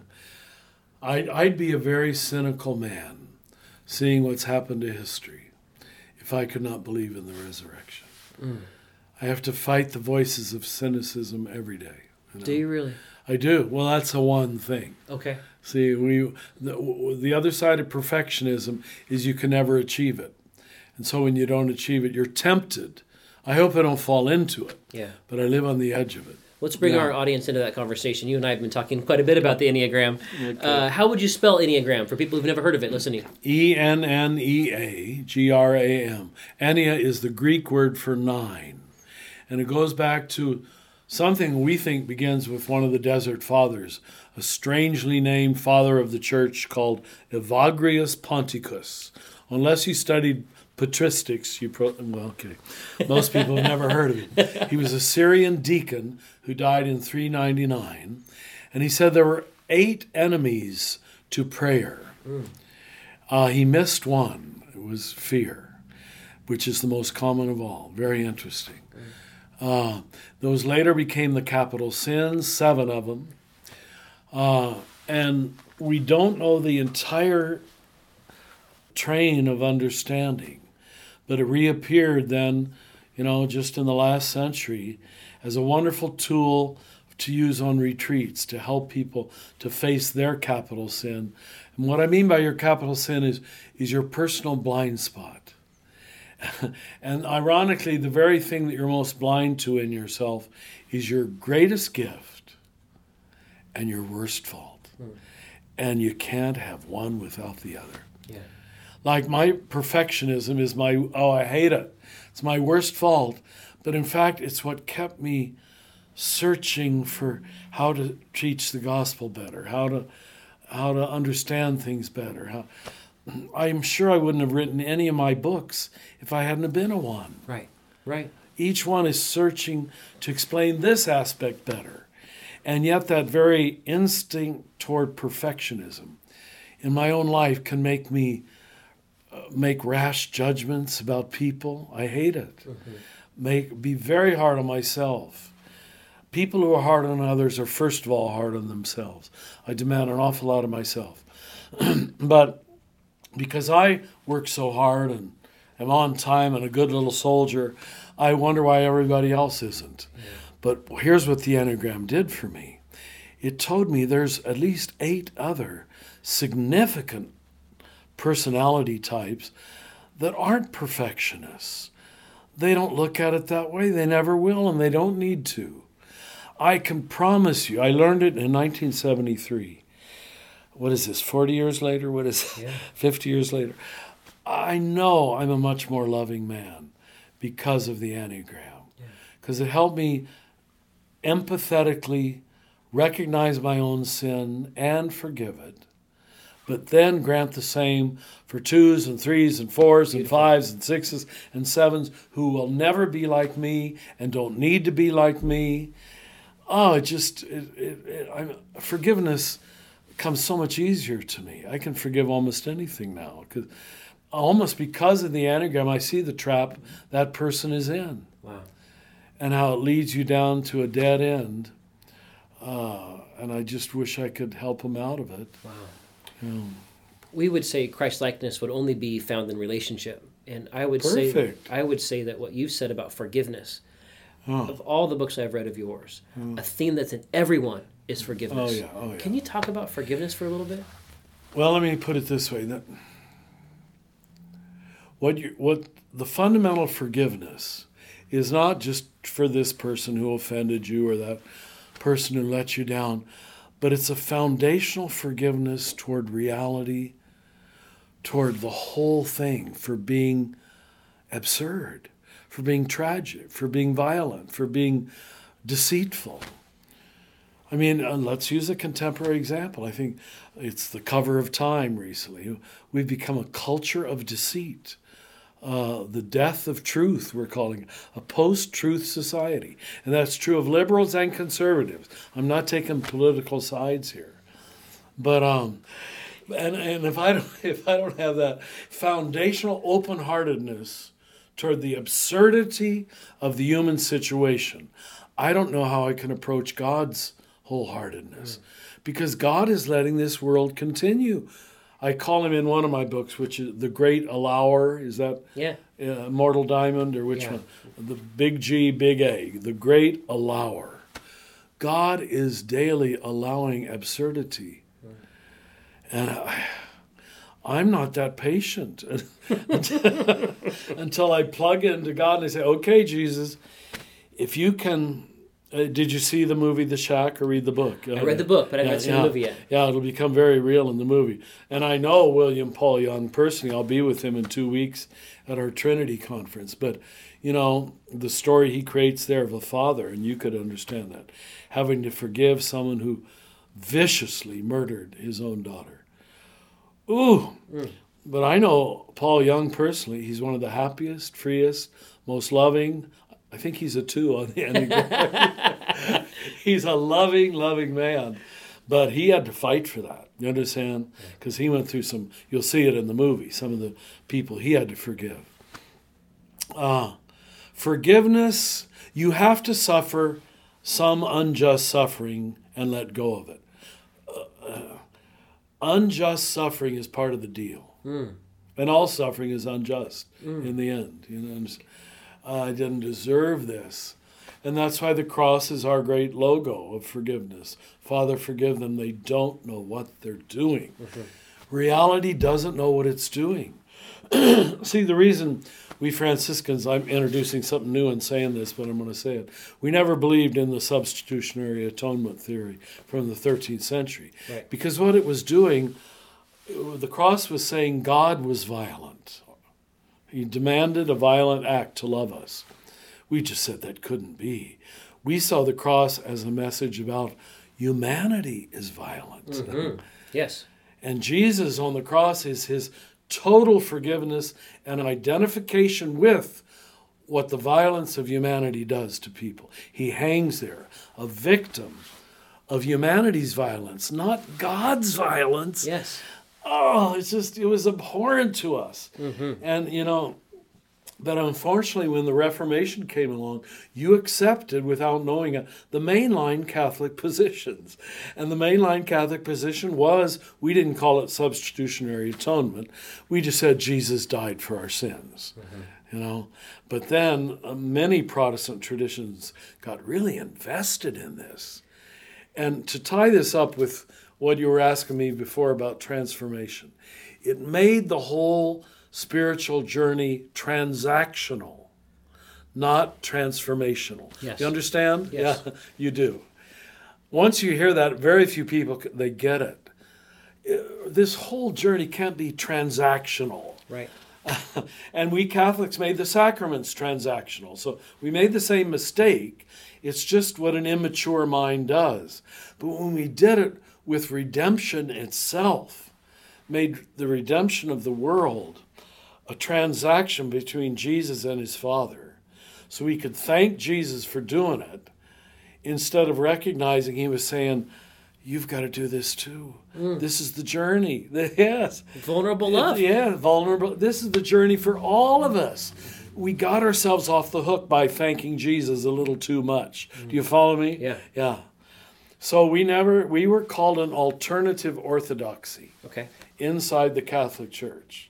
I'd, I'd be a very cynical man seeing what's happened to history if I could not believe in the resurrection. Mm. I have to fight the voices of cynicism every day. Do you really? I do. Well, that's the one thing. Okay. See, we the, the other side of perfectionism is you can never achieve it, and so when you don't achieve it, you're tempted. I hope I don't fall into it, Yeah. but I live on the edge of it. Let's bring Yeah. our audience into that conversation. You and I have been talking quite a bit about the Enneagram. Uh, how would you spell Enneagram for people who've never heard of it listening? E N N E A G R A M. Ennea is the Greek word for nine. And it goes back to something we think begins with one of the desert fathers, a strangely named father of the church called Evagrius Ponticus. Unless you studied patristics, you pro- well, okay. Most people have never heard of him. He was a Syrian deacon who died in 399, and he said there were eight enemies to prayer. Uh, he missed one. It was fear, which is the most common of all. Very interesting. Uh, those later became the capital sins, seven of them. Uh, and we don't know the entire train of understanding, but it reappeared then, you know, just in the last century as a wonderful tool to use on retreats to help people to face their capital sin. And what I mean by your capital sin is, is your personal blind spot. and ironically, the very thing that you're most blind to in yourself is your greatest gift and your worst fault. Hmm. And you can't have one without the other. Yeah. Like my perfectionism is my, oh, I hate it. It's my worst fault. But in fact, it's what kept me searching for how to teach the gospel better, how to, how to understand things better. How, I'm sure I wouldn't have written any of my books if I hadn't have been a one. Right. Right. Each one is searching to explain this aspect better. And yet, that very instinct toward perfectionism in my own life can make me make rash judgments about people. I hate it. Mm-hmm. Make be very hard on myself. People who are hard on others are first of all hard on themselves. I demand an awful lot of myself. but because I work so hard and am on time and a good little soldier, I wonder why everybody else isn't. But here's what the Enneagram did for me it told me there's at least eight other significant personality types that aren't perfectionists. They don't look at it that way, they never will, and they don't need to. I can promise you, I learned it in 1973. What is this, 40 years later? What is it? 50 years later? I know I'm a much more loving man because of the Enneagram, because it helped me empathetically recognize my own sin and forgive it, but then grant the same for twos and threes and fours and fives and sixes and sevens who will never be like me and don't need to be like me. Oh, it just it, it, it, I'm, forgiveness comes so much easier to me. I can forgive almost anything now because almost because of the Enneagram, I see the trap that person is in Wow. and how it leads you down to a dead end. Uh, and I just wish I could help them out of it. Wow. We would say Christ likeness would only be found in relationship. And I would Perfect. say I would say that what you said about forgiveness, Oh. of all the books I've read of yours, hmm. a theme that's in everyone is oh, forgiveness. Oh, yeah, oh, yeah. Can you talk about forgiveness for a little bit? Well, let me put it this way: that what you what the fundamental forgiveness is not just for this person who offended you or that person who let you down, but it's a foundational forgiveness toward reality, toward the whole thing, for being absurd, for being tragic, for being violent, for being deceitful. I mean, uh, let's use a contemporary example. I think it's the cover of Time recently. We've become a culture of deceit. Uh, the death of truth, we're calling it, a post truth society. And that's true of liberals and conservatives. I'm not taking political sides here. But, um, and, and if, I don't, if I don't have that foundational open heartedness toward the absurdity of the human situation, I don't know how I can approach God's wholeheartedness because God is letting this world continue. I call him in one of my books, which is The Great Allower. Is that Yeah. uh, Mortal Diamond or which Yeah. one? The Big G, Big A, The Great Allower. God is daily allowing absurdity. And I, I'm not that patient until I plug into God and I say, okay, Jesus, if you can. Uh, did you see the movie The Shack or read the book? I read the book, but I haven't seen yeah. the movie yet. Yeah, it'll become very real in the movie. And I know William Paul Young personally. I'll be with him in two weeks at our Trinity conference. But, you know, the story he creates there of a father, and you could understand that, having to forgive someone who viciously murdered his own daughter. Ooh. But I know Paul Young personally. He's one of the happiest, freest, most loving. I think he's a two on the Enneagram. he's a loving, loving man. But he had to fight for that. You understand? Because he went through some, you'll see it in the movie, some of the people he had to forgive. Uh, forgiveness, you have to suffer some unjust suffering and let go of it. Uh, uh, unjust suffering is part of the deal. And all suffering is unjust in the end. You know, I didn't deserve this. And that's why the cross is our great logo of forgiveness. Father, forgive them. They don't know what they're doing. Mm-hmm. Reality doesn't know what it's doing. See, the reason we Franciscans, I'm introducing something new and saying this, but I'm going to say it. We never believed in the substitutionary atonement theory from the 13th century. Right. Because what it was doing, the cross was saying God was violent. He demanded a violent act to love us. We just said that couldn't be. We saw the cross as a message about humanity is violent. Mm-hmm. Yes. And Jesus on the cross is his total forgiveness and identification with what the violence of humanity does to people. He hangs there, a victim of humanity's violence, not God's violence. Yes. Oh, it's just, it was abhorrent to us. And, you know, but unfortunately, when the Reformation came along, you accepted, without knowing it, the mainline Catholic positions. And the mainline Catholic position was we didn't call it substitutionary atonement. We just said Jesus died for our sins. You know, but then uh, many Protestant traditions got really invested in this. And to tie this up with what you were asking me before about transformation, it made the whole spiritual journey transactional, not transformational. Yes. You understand? Yes. Yeah, you do. Once you hear that, very few people they get it. Uh, This whole journey can't be transactional. Right. and we Catholics made the sacraments transactional. So we made the same mistake. It's just what an immature mind does. But when we did it with redemption itself, made the redemption of the world a transaction between Jesus and his Father, so we could thank Jesus for doing it instead of recognizing he was saying, You've got to do this too. Mm. This is the journey. Yes. Vulnerable love. Yeah, vulnerable. This is the journey for all of us. We got ourselves off the hook by thanking Jesus a little too much. Do you mm. follow me? Yeah. Yeah. So we never we were called an alternative orthodoxy Okay. inside the Catholic Church.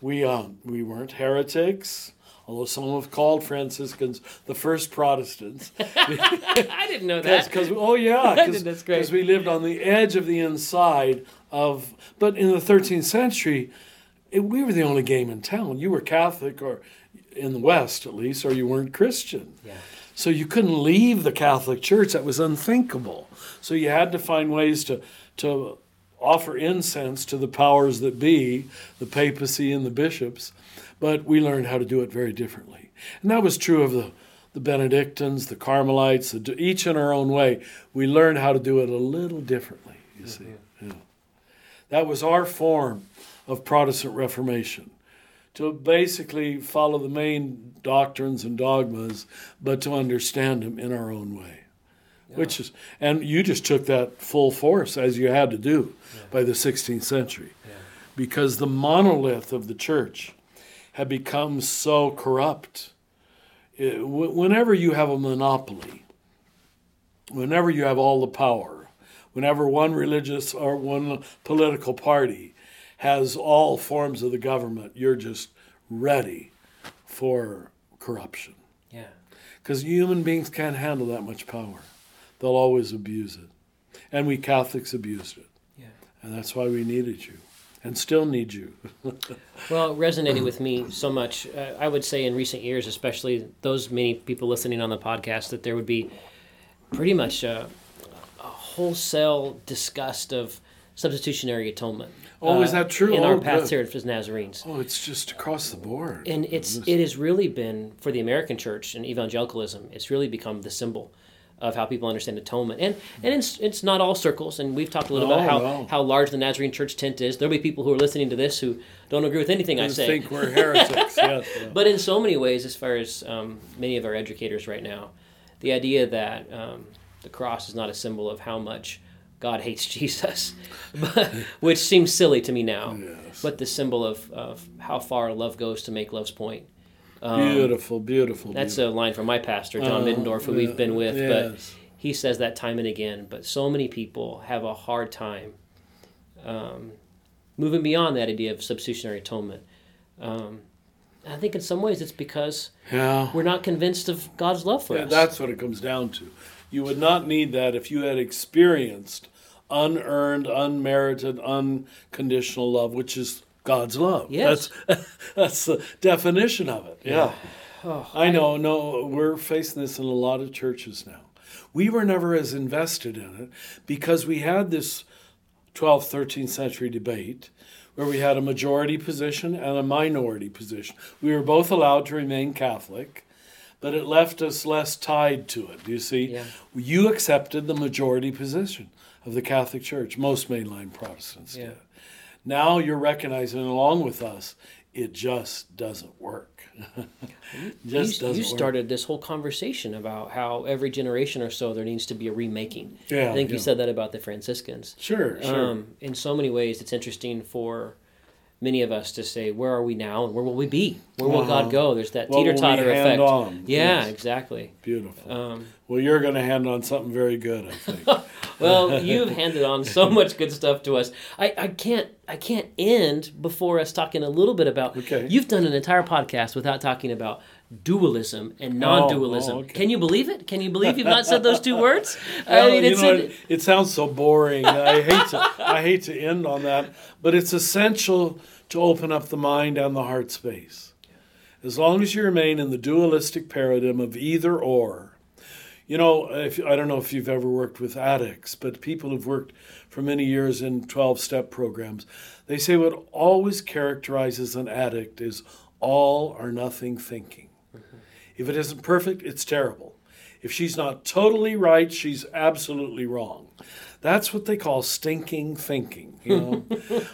We um, we weren't heretics, although some have called Franciscans the first Protestants. I didn't know that. Because oh yeah, because That's great. we lived on the edge of the inside of. But in the 13th century, it, we were the only game in town. You were Catholic, or in the West at least, or you weren't Christian. Yeah. So you couldn't leave the Catholic Church. That was unthinkable. So you had to find ways to to offer incense to the powers that be, the papacy and the bishops. But we learned how to do it very differently, and that was true of the the Benedictines, the Carmelites, the, each in our own way. We learned how to do it a little differently. You see, mm-hmm. yeah. that was our form of Protestant Reformation to basically follow the main doctrines and dogmas, but to understand them in our own way. Which is, and you just took that full force as you had to do by the 16th century, because the monolith of the church had become so corrupt. It- wh- whenever you have a monopoly, whenever you have all the power, whenever one religious or one political party has all forms of the government, you're just ready for corruption. Yeah. Because human beings can't handle that much power. they'll always abuse it. And we Catholics abused it. Yeah. And that's why we needed you and still need you. Well, it resonated with me so much. Uh, I would say in recent years, especially those many people listening on the podcast, that there would be pretty much a, a wholesale disgust of substitutionary atonement. Oh, is uh, that true? In our Oh, path good. here as Nazarenes. oh, it's just across the board. And it's it has really been for the American church and evangelicalism. It's really become the symbol of how people understand atonement. And and it's it's not all circles. And we've talked a little No, about how no. how large the Nazarene church tent is. There'll be people who are listening to this who don't agree with anything I I say. think we're heretics. yes. yeah. But in so many ways, as far as um, many of our educators right now, the idea that um, the cross is not a symbol of how much God hates Jesus, but, which seems silly to me now, Yes. but the symbol of, of how far love goes to make love's point. beautiful, beautiful. Um, That's beautiful. a line from my pastor, Jon Oh, Middendorf, who yeah, we've been with, but he says that time and again. But so many people have a hard time um, moving beyond that idea of substitutionary atonement. Um, I think in some ways it's because yeah. we're not convinced of God's love for Yeah, us. that's what it comes down to. You would not need that if you had experienced unearned, unmerited, unconditional love, which is God's love. Yes. That's that's the definition of it. Yeah. Oh, I know, no, we're facing this in a lot of churches now. We were never as invested in it because we had this 12th, 13th century debate where we had a majority position and a minority position. We were both allowed to remain Catholic, but it left us less tied to it. Do you see? Yeah. You accepted the majority position of the Catholic Church. Most mainline Protestants Yeah. did. Now you're recognizing along with us, it just doesn't work. just you, doesn't you work. started this whole conversation about how every generation or so there needs to be a remaking. Yeah, I think you said that about the Franciscans. Sure, sure. Um, in so many ways, it's interesting for many of us to say, where are we now and where will we be? Where will Uh-huh. God go? There's that What will we teeter totter effect. on? Yeah, Yes. exactly. Beautiful. Um, well, you're going to hand on something very good, I think. well, you've handed on so much good stuff to us. I, I can't I can't end before us talking a little bit about. Okay. You've done an entire podcast without talking about dualism and oh, non-dualism. oh, okay. Can you believe it? Can you believe you've not said those two words? Well, I mean, you know, it, it sounds so boring. I hate to I hate to end on that, but it's essential to open up the mind and the heart space. As long as you remain in the dualistic paradigm of either or. You know, if, I don't know if you've ever worked with addicts, but people who've worked for many years in 12 step programs, they say what always characterizes an addict is all or nothing thinking. If it isn't perfect, it's terrible. If she's not totally right, she's absolutely wrong. That's what they call stinking thinking, you know.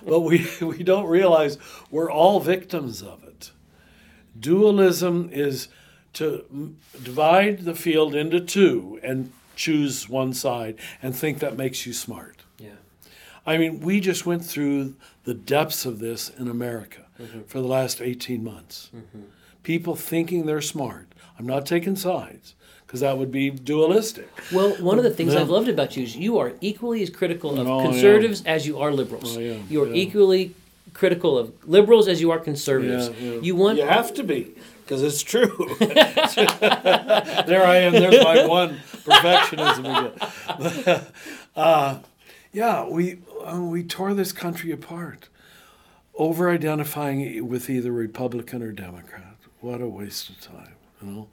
but we, we don't realize we're all victims of it. Dualism is to m- divide the field into two and choose one side and think that makes you smart. yeah. I mean, we just went through the depths of this in America mm-hmm. for the last 18 months. Mm-hmm. People thinking they're smart. I'm not taking sides because that would be dualistic. Well, one of the things Yeah. I've loved about you is you are equally as critical of Oh, yeah. conservatives as you are liberals. Oh, yeah, You are yeah. equally critical of liberals as you are conservatives. Yeah, yeah. You want You have to be because it's true. there I am. There's my one perfectionism again. uh, yeah, we uh, we tore this country apart over identifying with either Republican or Democrat. What a waste of time, you know.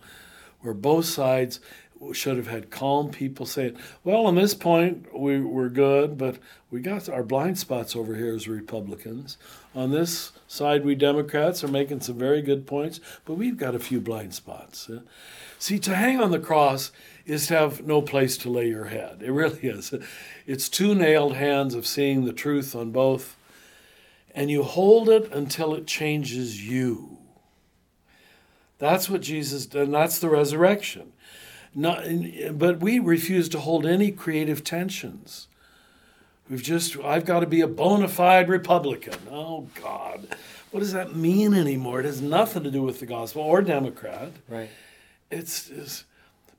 Where both sides should have had calm people saying, "Well, on this point, we we're good, but we got our blind spots over here as Republicans. On this side, we Democrats are making some very good points, but we've got a few blind spots." Uh, See, to hang on the cross is to have no place to lay your head. It really is. It's two nailed hands of seeing the truth on both, and you hold it until it changes you. That's what Jesus did, and that's the resurrection. Not, but we refuse to hold any creative tensions. We've just, I've got to be a bona fide Republican. Oh, God. What does that mean anymore? It has nothing to do with the gospel or Democrat. right. It's, it's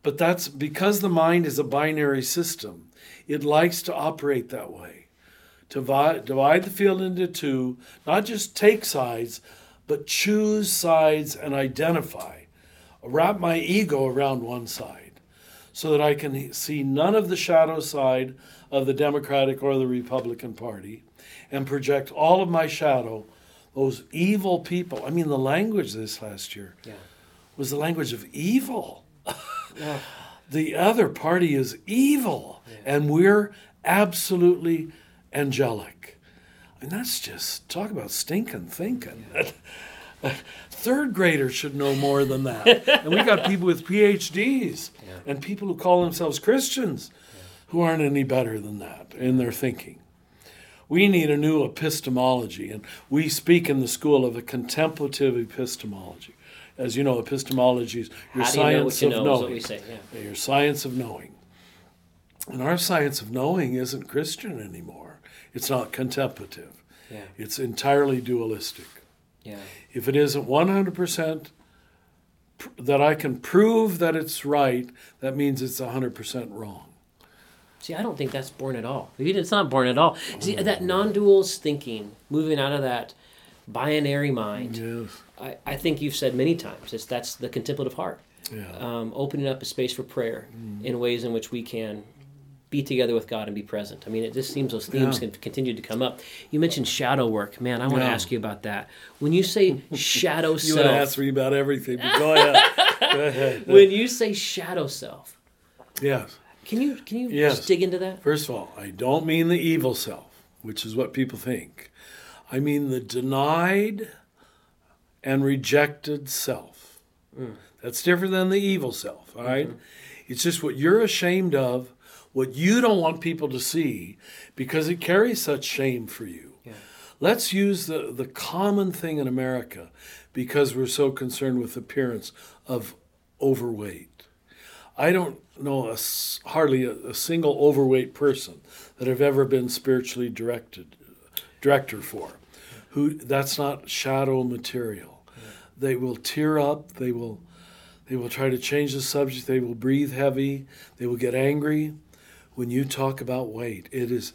but that's because the mind is a binary system. It likes to operate that way. To divide, divide the field into two, not just take sides, but choose sides and identify. Wrap my ego around one side. so that I can see none of the shadow side of the Democratic or the Republican Party and project all of my shadow, those evil people. I mean, the language this last year Yeah. was the language of evil. Yeah. The other party is evil, and we're absolutely angelic. And that's just talk about stinking thinking. Third graders should know more than that. and we got people with PhDs Yeah. and people who call themselves Christians who aren't any better than that in their thinking. We need a new epistemology, and we speak in the school of a contemplative epistemology. As you know, epistemology is your How you know science you of know? Knowing. say. Yeah. Your science of knowing. And our science of knowing isn't Christian anymore. It's not contemplative. Yeah. It's entirely dualistic. Yeah. If it isn't 100% pr- that I can prove that it's right, that means it's 100% wrong. See, I don't think that's born at all. It's not born at all. See, that non-duals thinking, moving out of that binary mind. Yes. I, I think you've said many times. It's that's the contemplative heart. Yeah. um, opening up a space for prayer in ways in which we can be together with God and be present. I mean, it just seems those themes Yeah. can continue to come up. You mentioned shadow work. Man, I want to ask you about that. When you say shadow self- You want to ask me about everything, but go ahead. go ahead. when you say shadow self, Yes. can you can you Yes. just dig into that? First of all, I don't mean the evil self, which is what people think. I mean the denied and rejected self. Mm. That's different than the evil self, all right? Mm-hmm. It's just what you're ashamed of, what you don't want people to see, because it carries such shame for you. Yeah. Let's use the, the common thing in America because we're so concerned with appearance of overweight. I don't know a hardly a, a single overweight person that I've ever been spiritually directed director for. Who that's not shadow material. They will tear up. They will they will try to change the subject. They will breathe heavy. They will get angry when you talk about weight. It is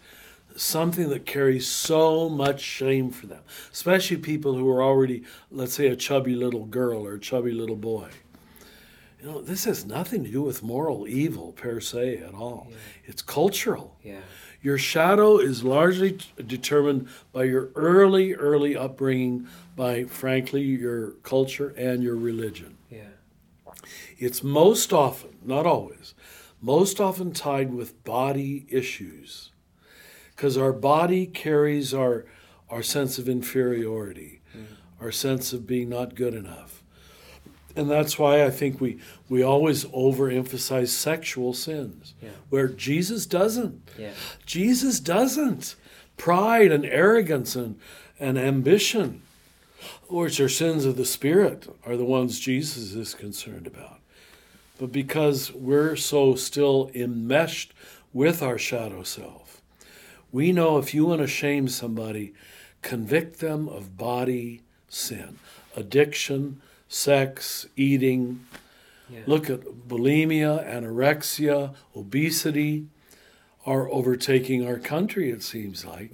something that carries so much shame for them, especially people who are already, let's say, a chubby little girl or a chubby little boy. You know, this has nothing to do with moral evil per se at all. It's cultural. Yeah. Your shadow is largely t- determined by your early, early upbringing, by frankly your culture and your religion. Yeah. It's most often, not always, most often tied with body issues. Because our body carries our, our sense of inferiority, mm. our sense of being not good enough. And that's why I think we, we always overemphasize sexual sins, Yeah. where Jesus doesn't. Yeah. Jesus doesn't. Pride and arrogance and, and ambition, which are sins of the Spirit, are the ones Jesus is concerned about. But because we're so still enmeshed with our shadow self, we know if you want to shame somebody, convict them of body sin, addiction, sex, eating. Yeah. Look at bulimia, anorexia, obesity are overtaking our country, it seems like,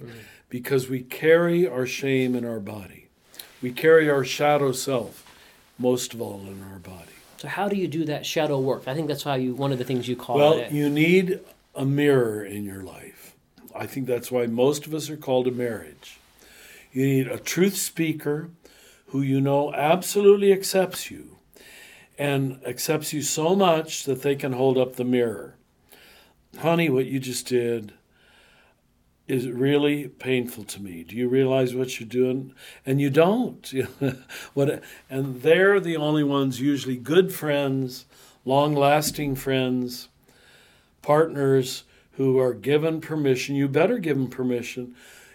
because we carry our shame in our body. We carry our shadow self, most of all, in our body. So how do you do that shadow work? I think that's how you one of the things you call Well, it. you need a mirror in your life. I think that's why most of us are called to marriage. You need a truth speaker who you know absolutely accepts you and accepts you so much that they can hold up the mirror. Honey, what you just did is really painful to me. Do you realize what you're doing? And you don't. what and they're the only ones usually good friends, long-lasting friends, partners who are given permission. You better give them permission.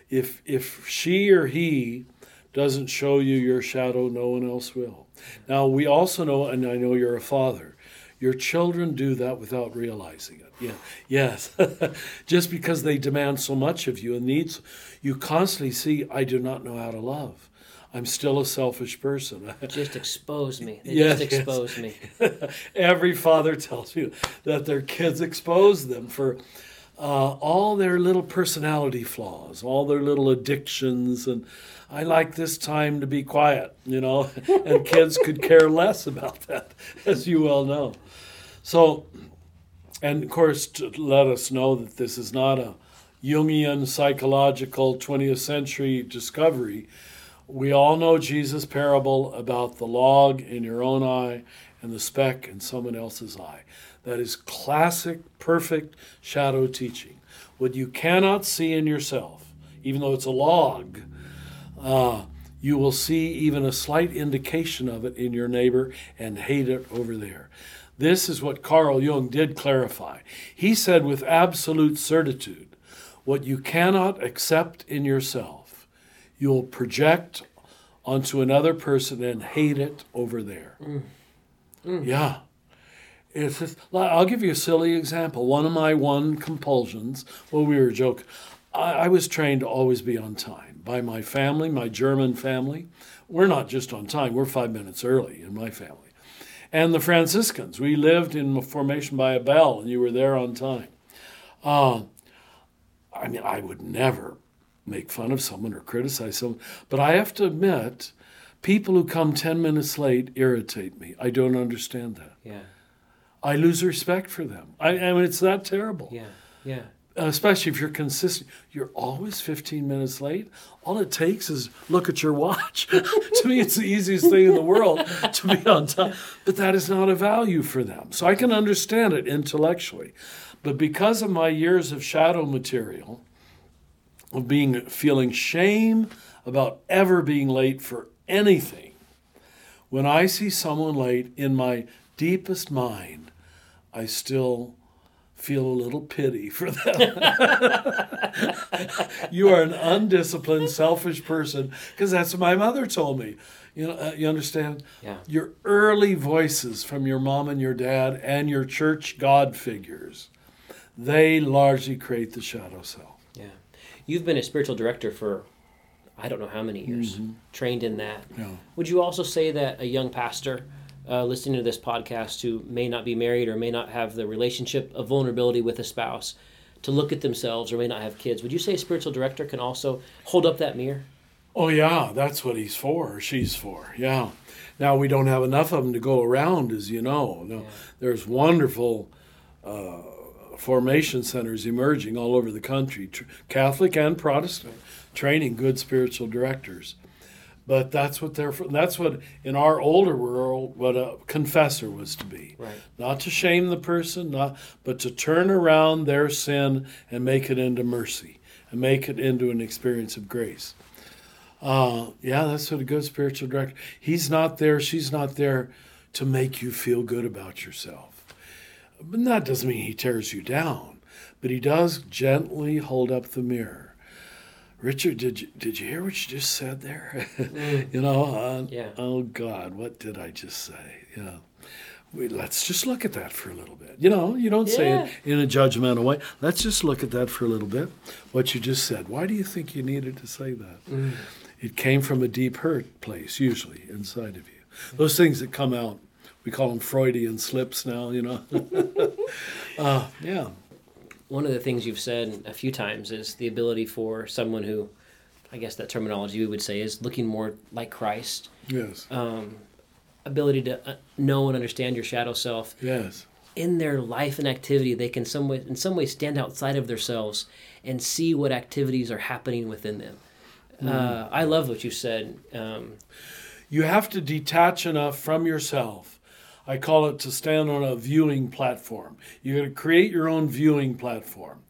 If if she or he doesn't show you your shadow, no one else will. Now we also know, and I know you're a father. Your children do that without realizing it. Yeah, yes. Just because they demand so much of you and needs, you constantly see, I do not know how to love. I'm still a selfish person. just expose me. They Yes, just yes. expose me. Every father tells you that their kids expose them for uh, all their little personality flaws, all their little addictions, and I like this time to be quiet, you know, and kids could care less about that, as you well know. So And of course, to let us know that this is not a Jungian psychological 20th century discovery. We all know Jesus' parable about the log in your own eye and the speck in someone else's eye. That is classic, perfect shadow teaching. What you cannot see in yourself, even though it's a log, uh, you will see even a slight indication of it in your neighbor and hate it over there. This is what Carl Jung did clarify. He said with absolute certitude what you cannot accept in yourself, you'll project onto another person and hate it over there. Mm. Mm. Yeah. It's just, I'll give you a silly example. One of my one compulsions, well, we were joking. I, I was trained to always be on time by my family, my German family. We're not just on time, we're five minutes early in my family. And the Franciscans, we lived in formation by a bell, and you were there on time. Uh, I mean, I would never make fun of someone or criticize someone, but I have to admit, people who come 10 minutes late irritate me. I don't understand that. Yeah. I lose respect for them. I, I mean, it's that terrible. Yeah, yeah. Uh, especially if you're consistent. You're always 15 minutes late. All it takes is look at your watch. to me, it's the easiest thing in the world to be on time. But that is not a value for them. So I can understand it intellectually. But because of my years of shadow material, of being feeling shame about ever being late for anything, when I see someone late in my deepest mind, I still feel a little pity for them. you are an undisciplined, selfish person because that's what my mother told me. You know, uh, you understand? Yeah. Your early voices from your mom and your dad and your church God figures they largely create the shadow self. Yeah. You've been a spiritual director for I don't know how many years, mm-hmm. trained in that. Yeah. Would you also say that a young pastor uh, listening to this podcast who may not be married or may not have the relationship of vulnerability with a spouse to look at themselves or may not have kids, would you say a spiritual director can also hold up that mirror? Oh, yeah, that's what he's for, or she's for. Yeah. Now, we don't have enough of them to go around, as you know. No, yeah. There's wonderful. Uh, formation centers emerging all over the country, tr- Catholic and Protestant, training good spiritual directors. But that's what they're. That's what in our older world, what a confessor was to be. Right. Not to shame the person, not but to turn around their sin and make it into mercy and make it into an experience of grace. Uh, yeah, that's what a good spiritual director. He's not there. She's not there to make you feel good about yourself. But that doesn't mean he tears you down, but he does gently hold up the mirror. Richard, did you, did you hear what you just said there? Mm. you know, uh, yeah. oh God, what did I just say? Yeah. We, let's just look at that for a little bit. You know, you don't yeah. say it in a judgmental way. Let's just look at that for a little bit. What you just said. Why do you think you needed to say that? Mm. It came from a deep hurt place, usually inside of you. Those things that come out we call them Freudian slips now, you know. uh, yeah. One of the things you've said a few times is the ability for someone who, I guess that terminology we would say is looking more like Christ. Yes. Um, ability to uh, know and understand your shadow self. Yes. In their life and activity, they can some way, in some way stand outside of themselves and see what activities are happening within them. Mm. Uh, I love what you said. Um, you have to detach enough from yourself I call it to stand on a viewing platform. You're going to create your own viewing platform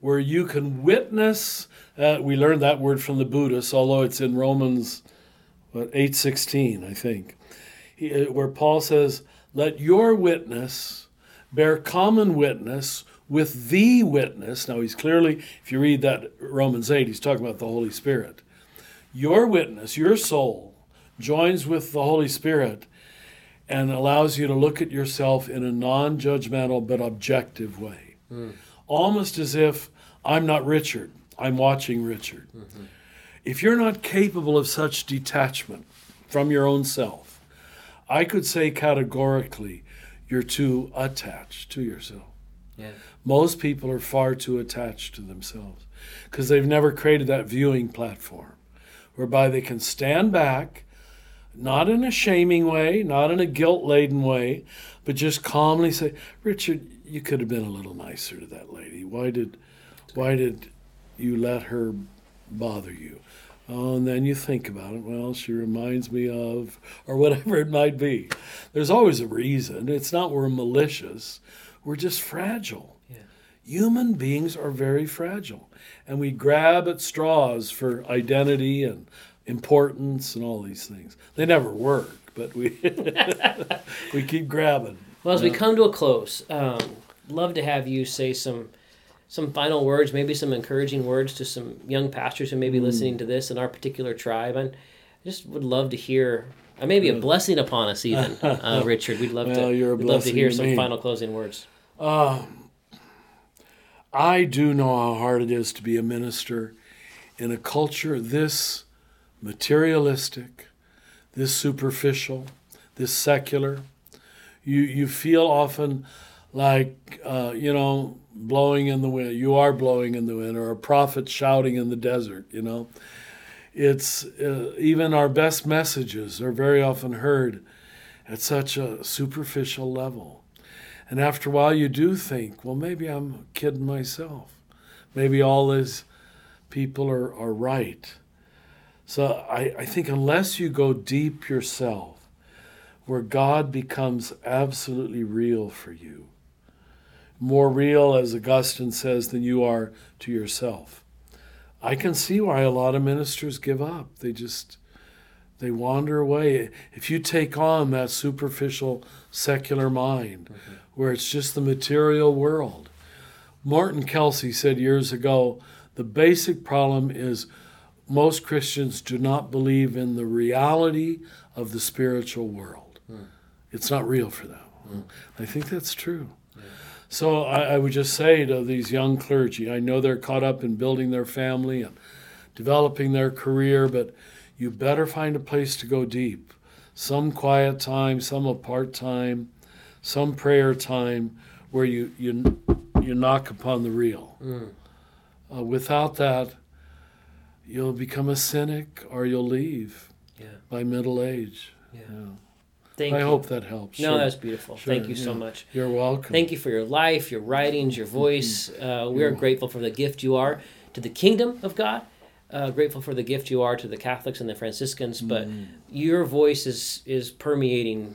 where you can witness. Uh, we learned that word from the Buddhists, although it's in Romans what, 8:16, I think, uh, where Paul says, "Let your witness bear common witness with the witness." Now he's clearly, if you read that Romans 8, he's talking about the Holy Spirit. Your witness, your soul, joins with the Holy Spirit and allows you to look at yourself in a non judgmental but objective way. Mm. Almost as if I'm not Richard, I'm watching Richard. Mm-hmm. If you're not capable of such detachment from your own self, I could say categorically you're too attached to yourself. Yeah. Most people are far too attached to themselves because they've never created that viewing platform whereby they can stand back not in a shaming way, not in a guilt laden way, but just calmly say, Richard, you could have been a little nicer to that lady. Why did, why did you let her bother you? Oh, and then you think about it. Well, she reminds me of, or whatever it might be. There's always a reason. It's not we're malicious. We're just fragile. Yeah. Human beings are very fragile, and we grab at straws for identity and importance and all these things. They never work, but we we keep grabbing. Well, as we come to a close, um, love to have you say some some final words, maybe some encouraging words to some young pastors who may be listening to this in our particular tribe. And I just would love to hear, uh, maybe a blessing upon us, even, uh, Richard. We'd love Well, to. you're a we'd love to hear to some final closing words. I do know how hard it is to be a minister in a culture this materialistic, this superficial, this secular. You you feel often like uh, you know blowing in the wind. You are blowing in the wind, or a prophet shouting in the desert. You know, it's uh, even our best messages are very often heard at such a superficial level. And after a while, you do think, well, maybe I'm kidding myself. Maybe all these people are, are right. So I, I think unless you go deep yourself, where God becomes absolutely real for you, more real, as Augustine says, than you are to yourself. I can see why a lot of ministers give up. They just they wander away. If you take on that superficial secular mind, mm-hmm. where it's just the material world, Morton Kelsey said years ago, the basic problem is most Christians do not believe in the reality of the spiritual world. Hmm. It's not real for them. Hmm. I think that's true. So I, I would just say to these young clergy, I know they're caught up in building their family and developing their career, but you better find a place to go deep. Some quiet time, some apart time, some prayer time where you, you, you knock upon the real. Hmm. Uh, without that, you'll become a cynic or you'll leave Yeah. by middle age. Yeah. Yeah. Thank I you. hope that helps. No, Sure. that's beautiful. Thank Sure, you so much. You're welcome. Thank you for your life, your writings, your voice. Uh, we are grateful for the gift you are to the kingdom of God. Uh, grateful for the gift you are to the Catholics and the Franciscans, but Mm. your voice is is permeating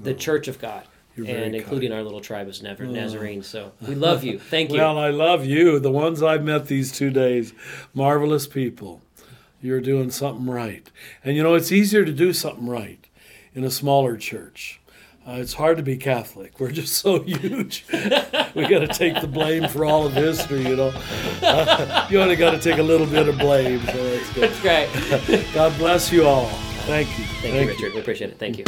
the Church of God. You're and including our little tribe of Naz- Nazarenes. So we love you. Thank you. Well, I love you. The ones I've met these two days, marvelous people. You're doing something right. And you know, it's easier to do something right in a smaller church. Uh, it's hard to be Catholic. We're just so huge. we got to take the blame for all of history, you know. Uh, you only got to take a little bit of blame, so that's good. That's great. God bless you all. Thank you. Thank, you, Richard. We appreciate it. Thank you.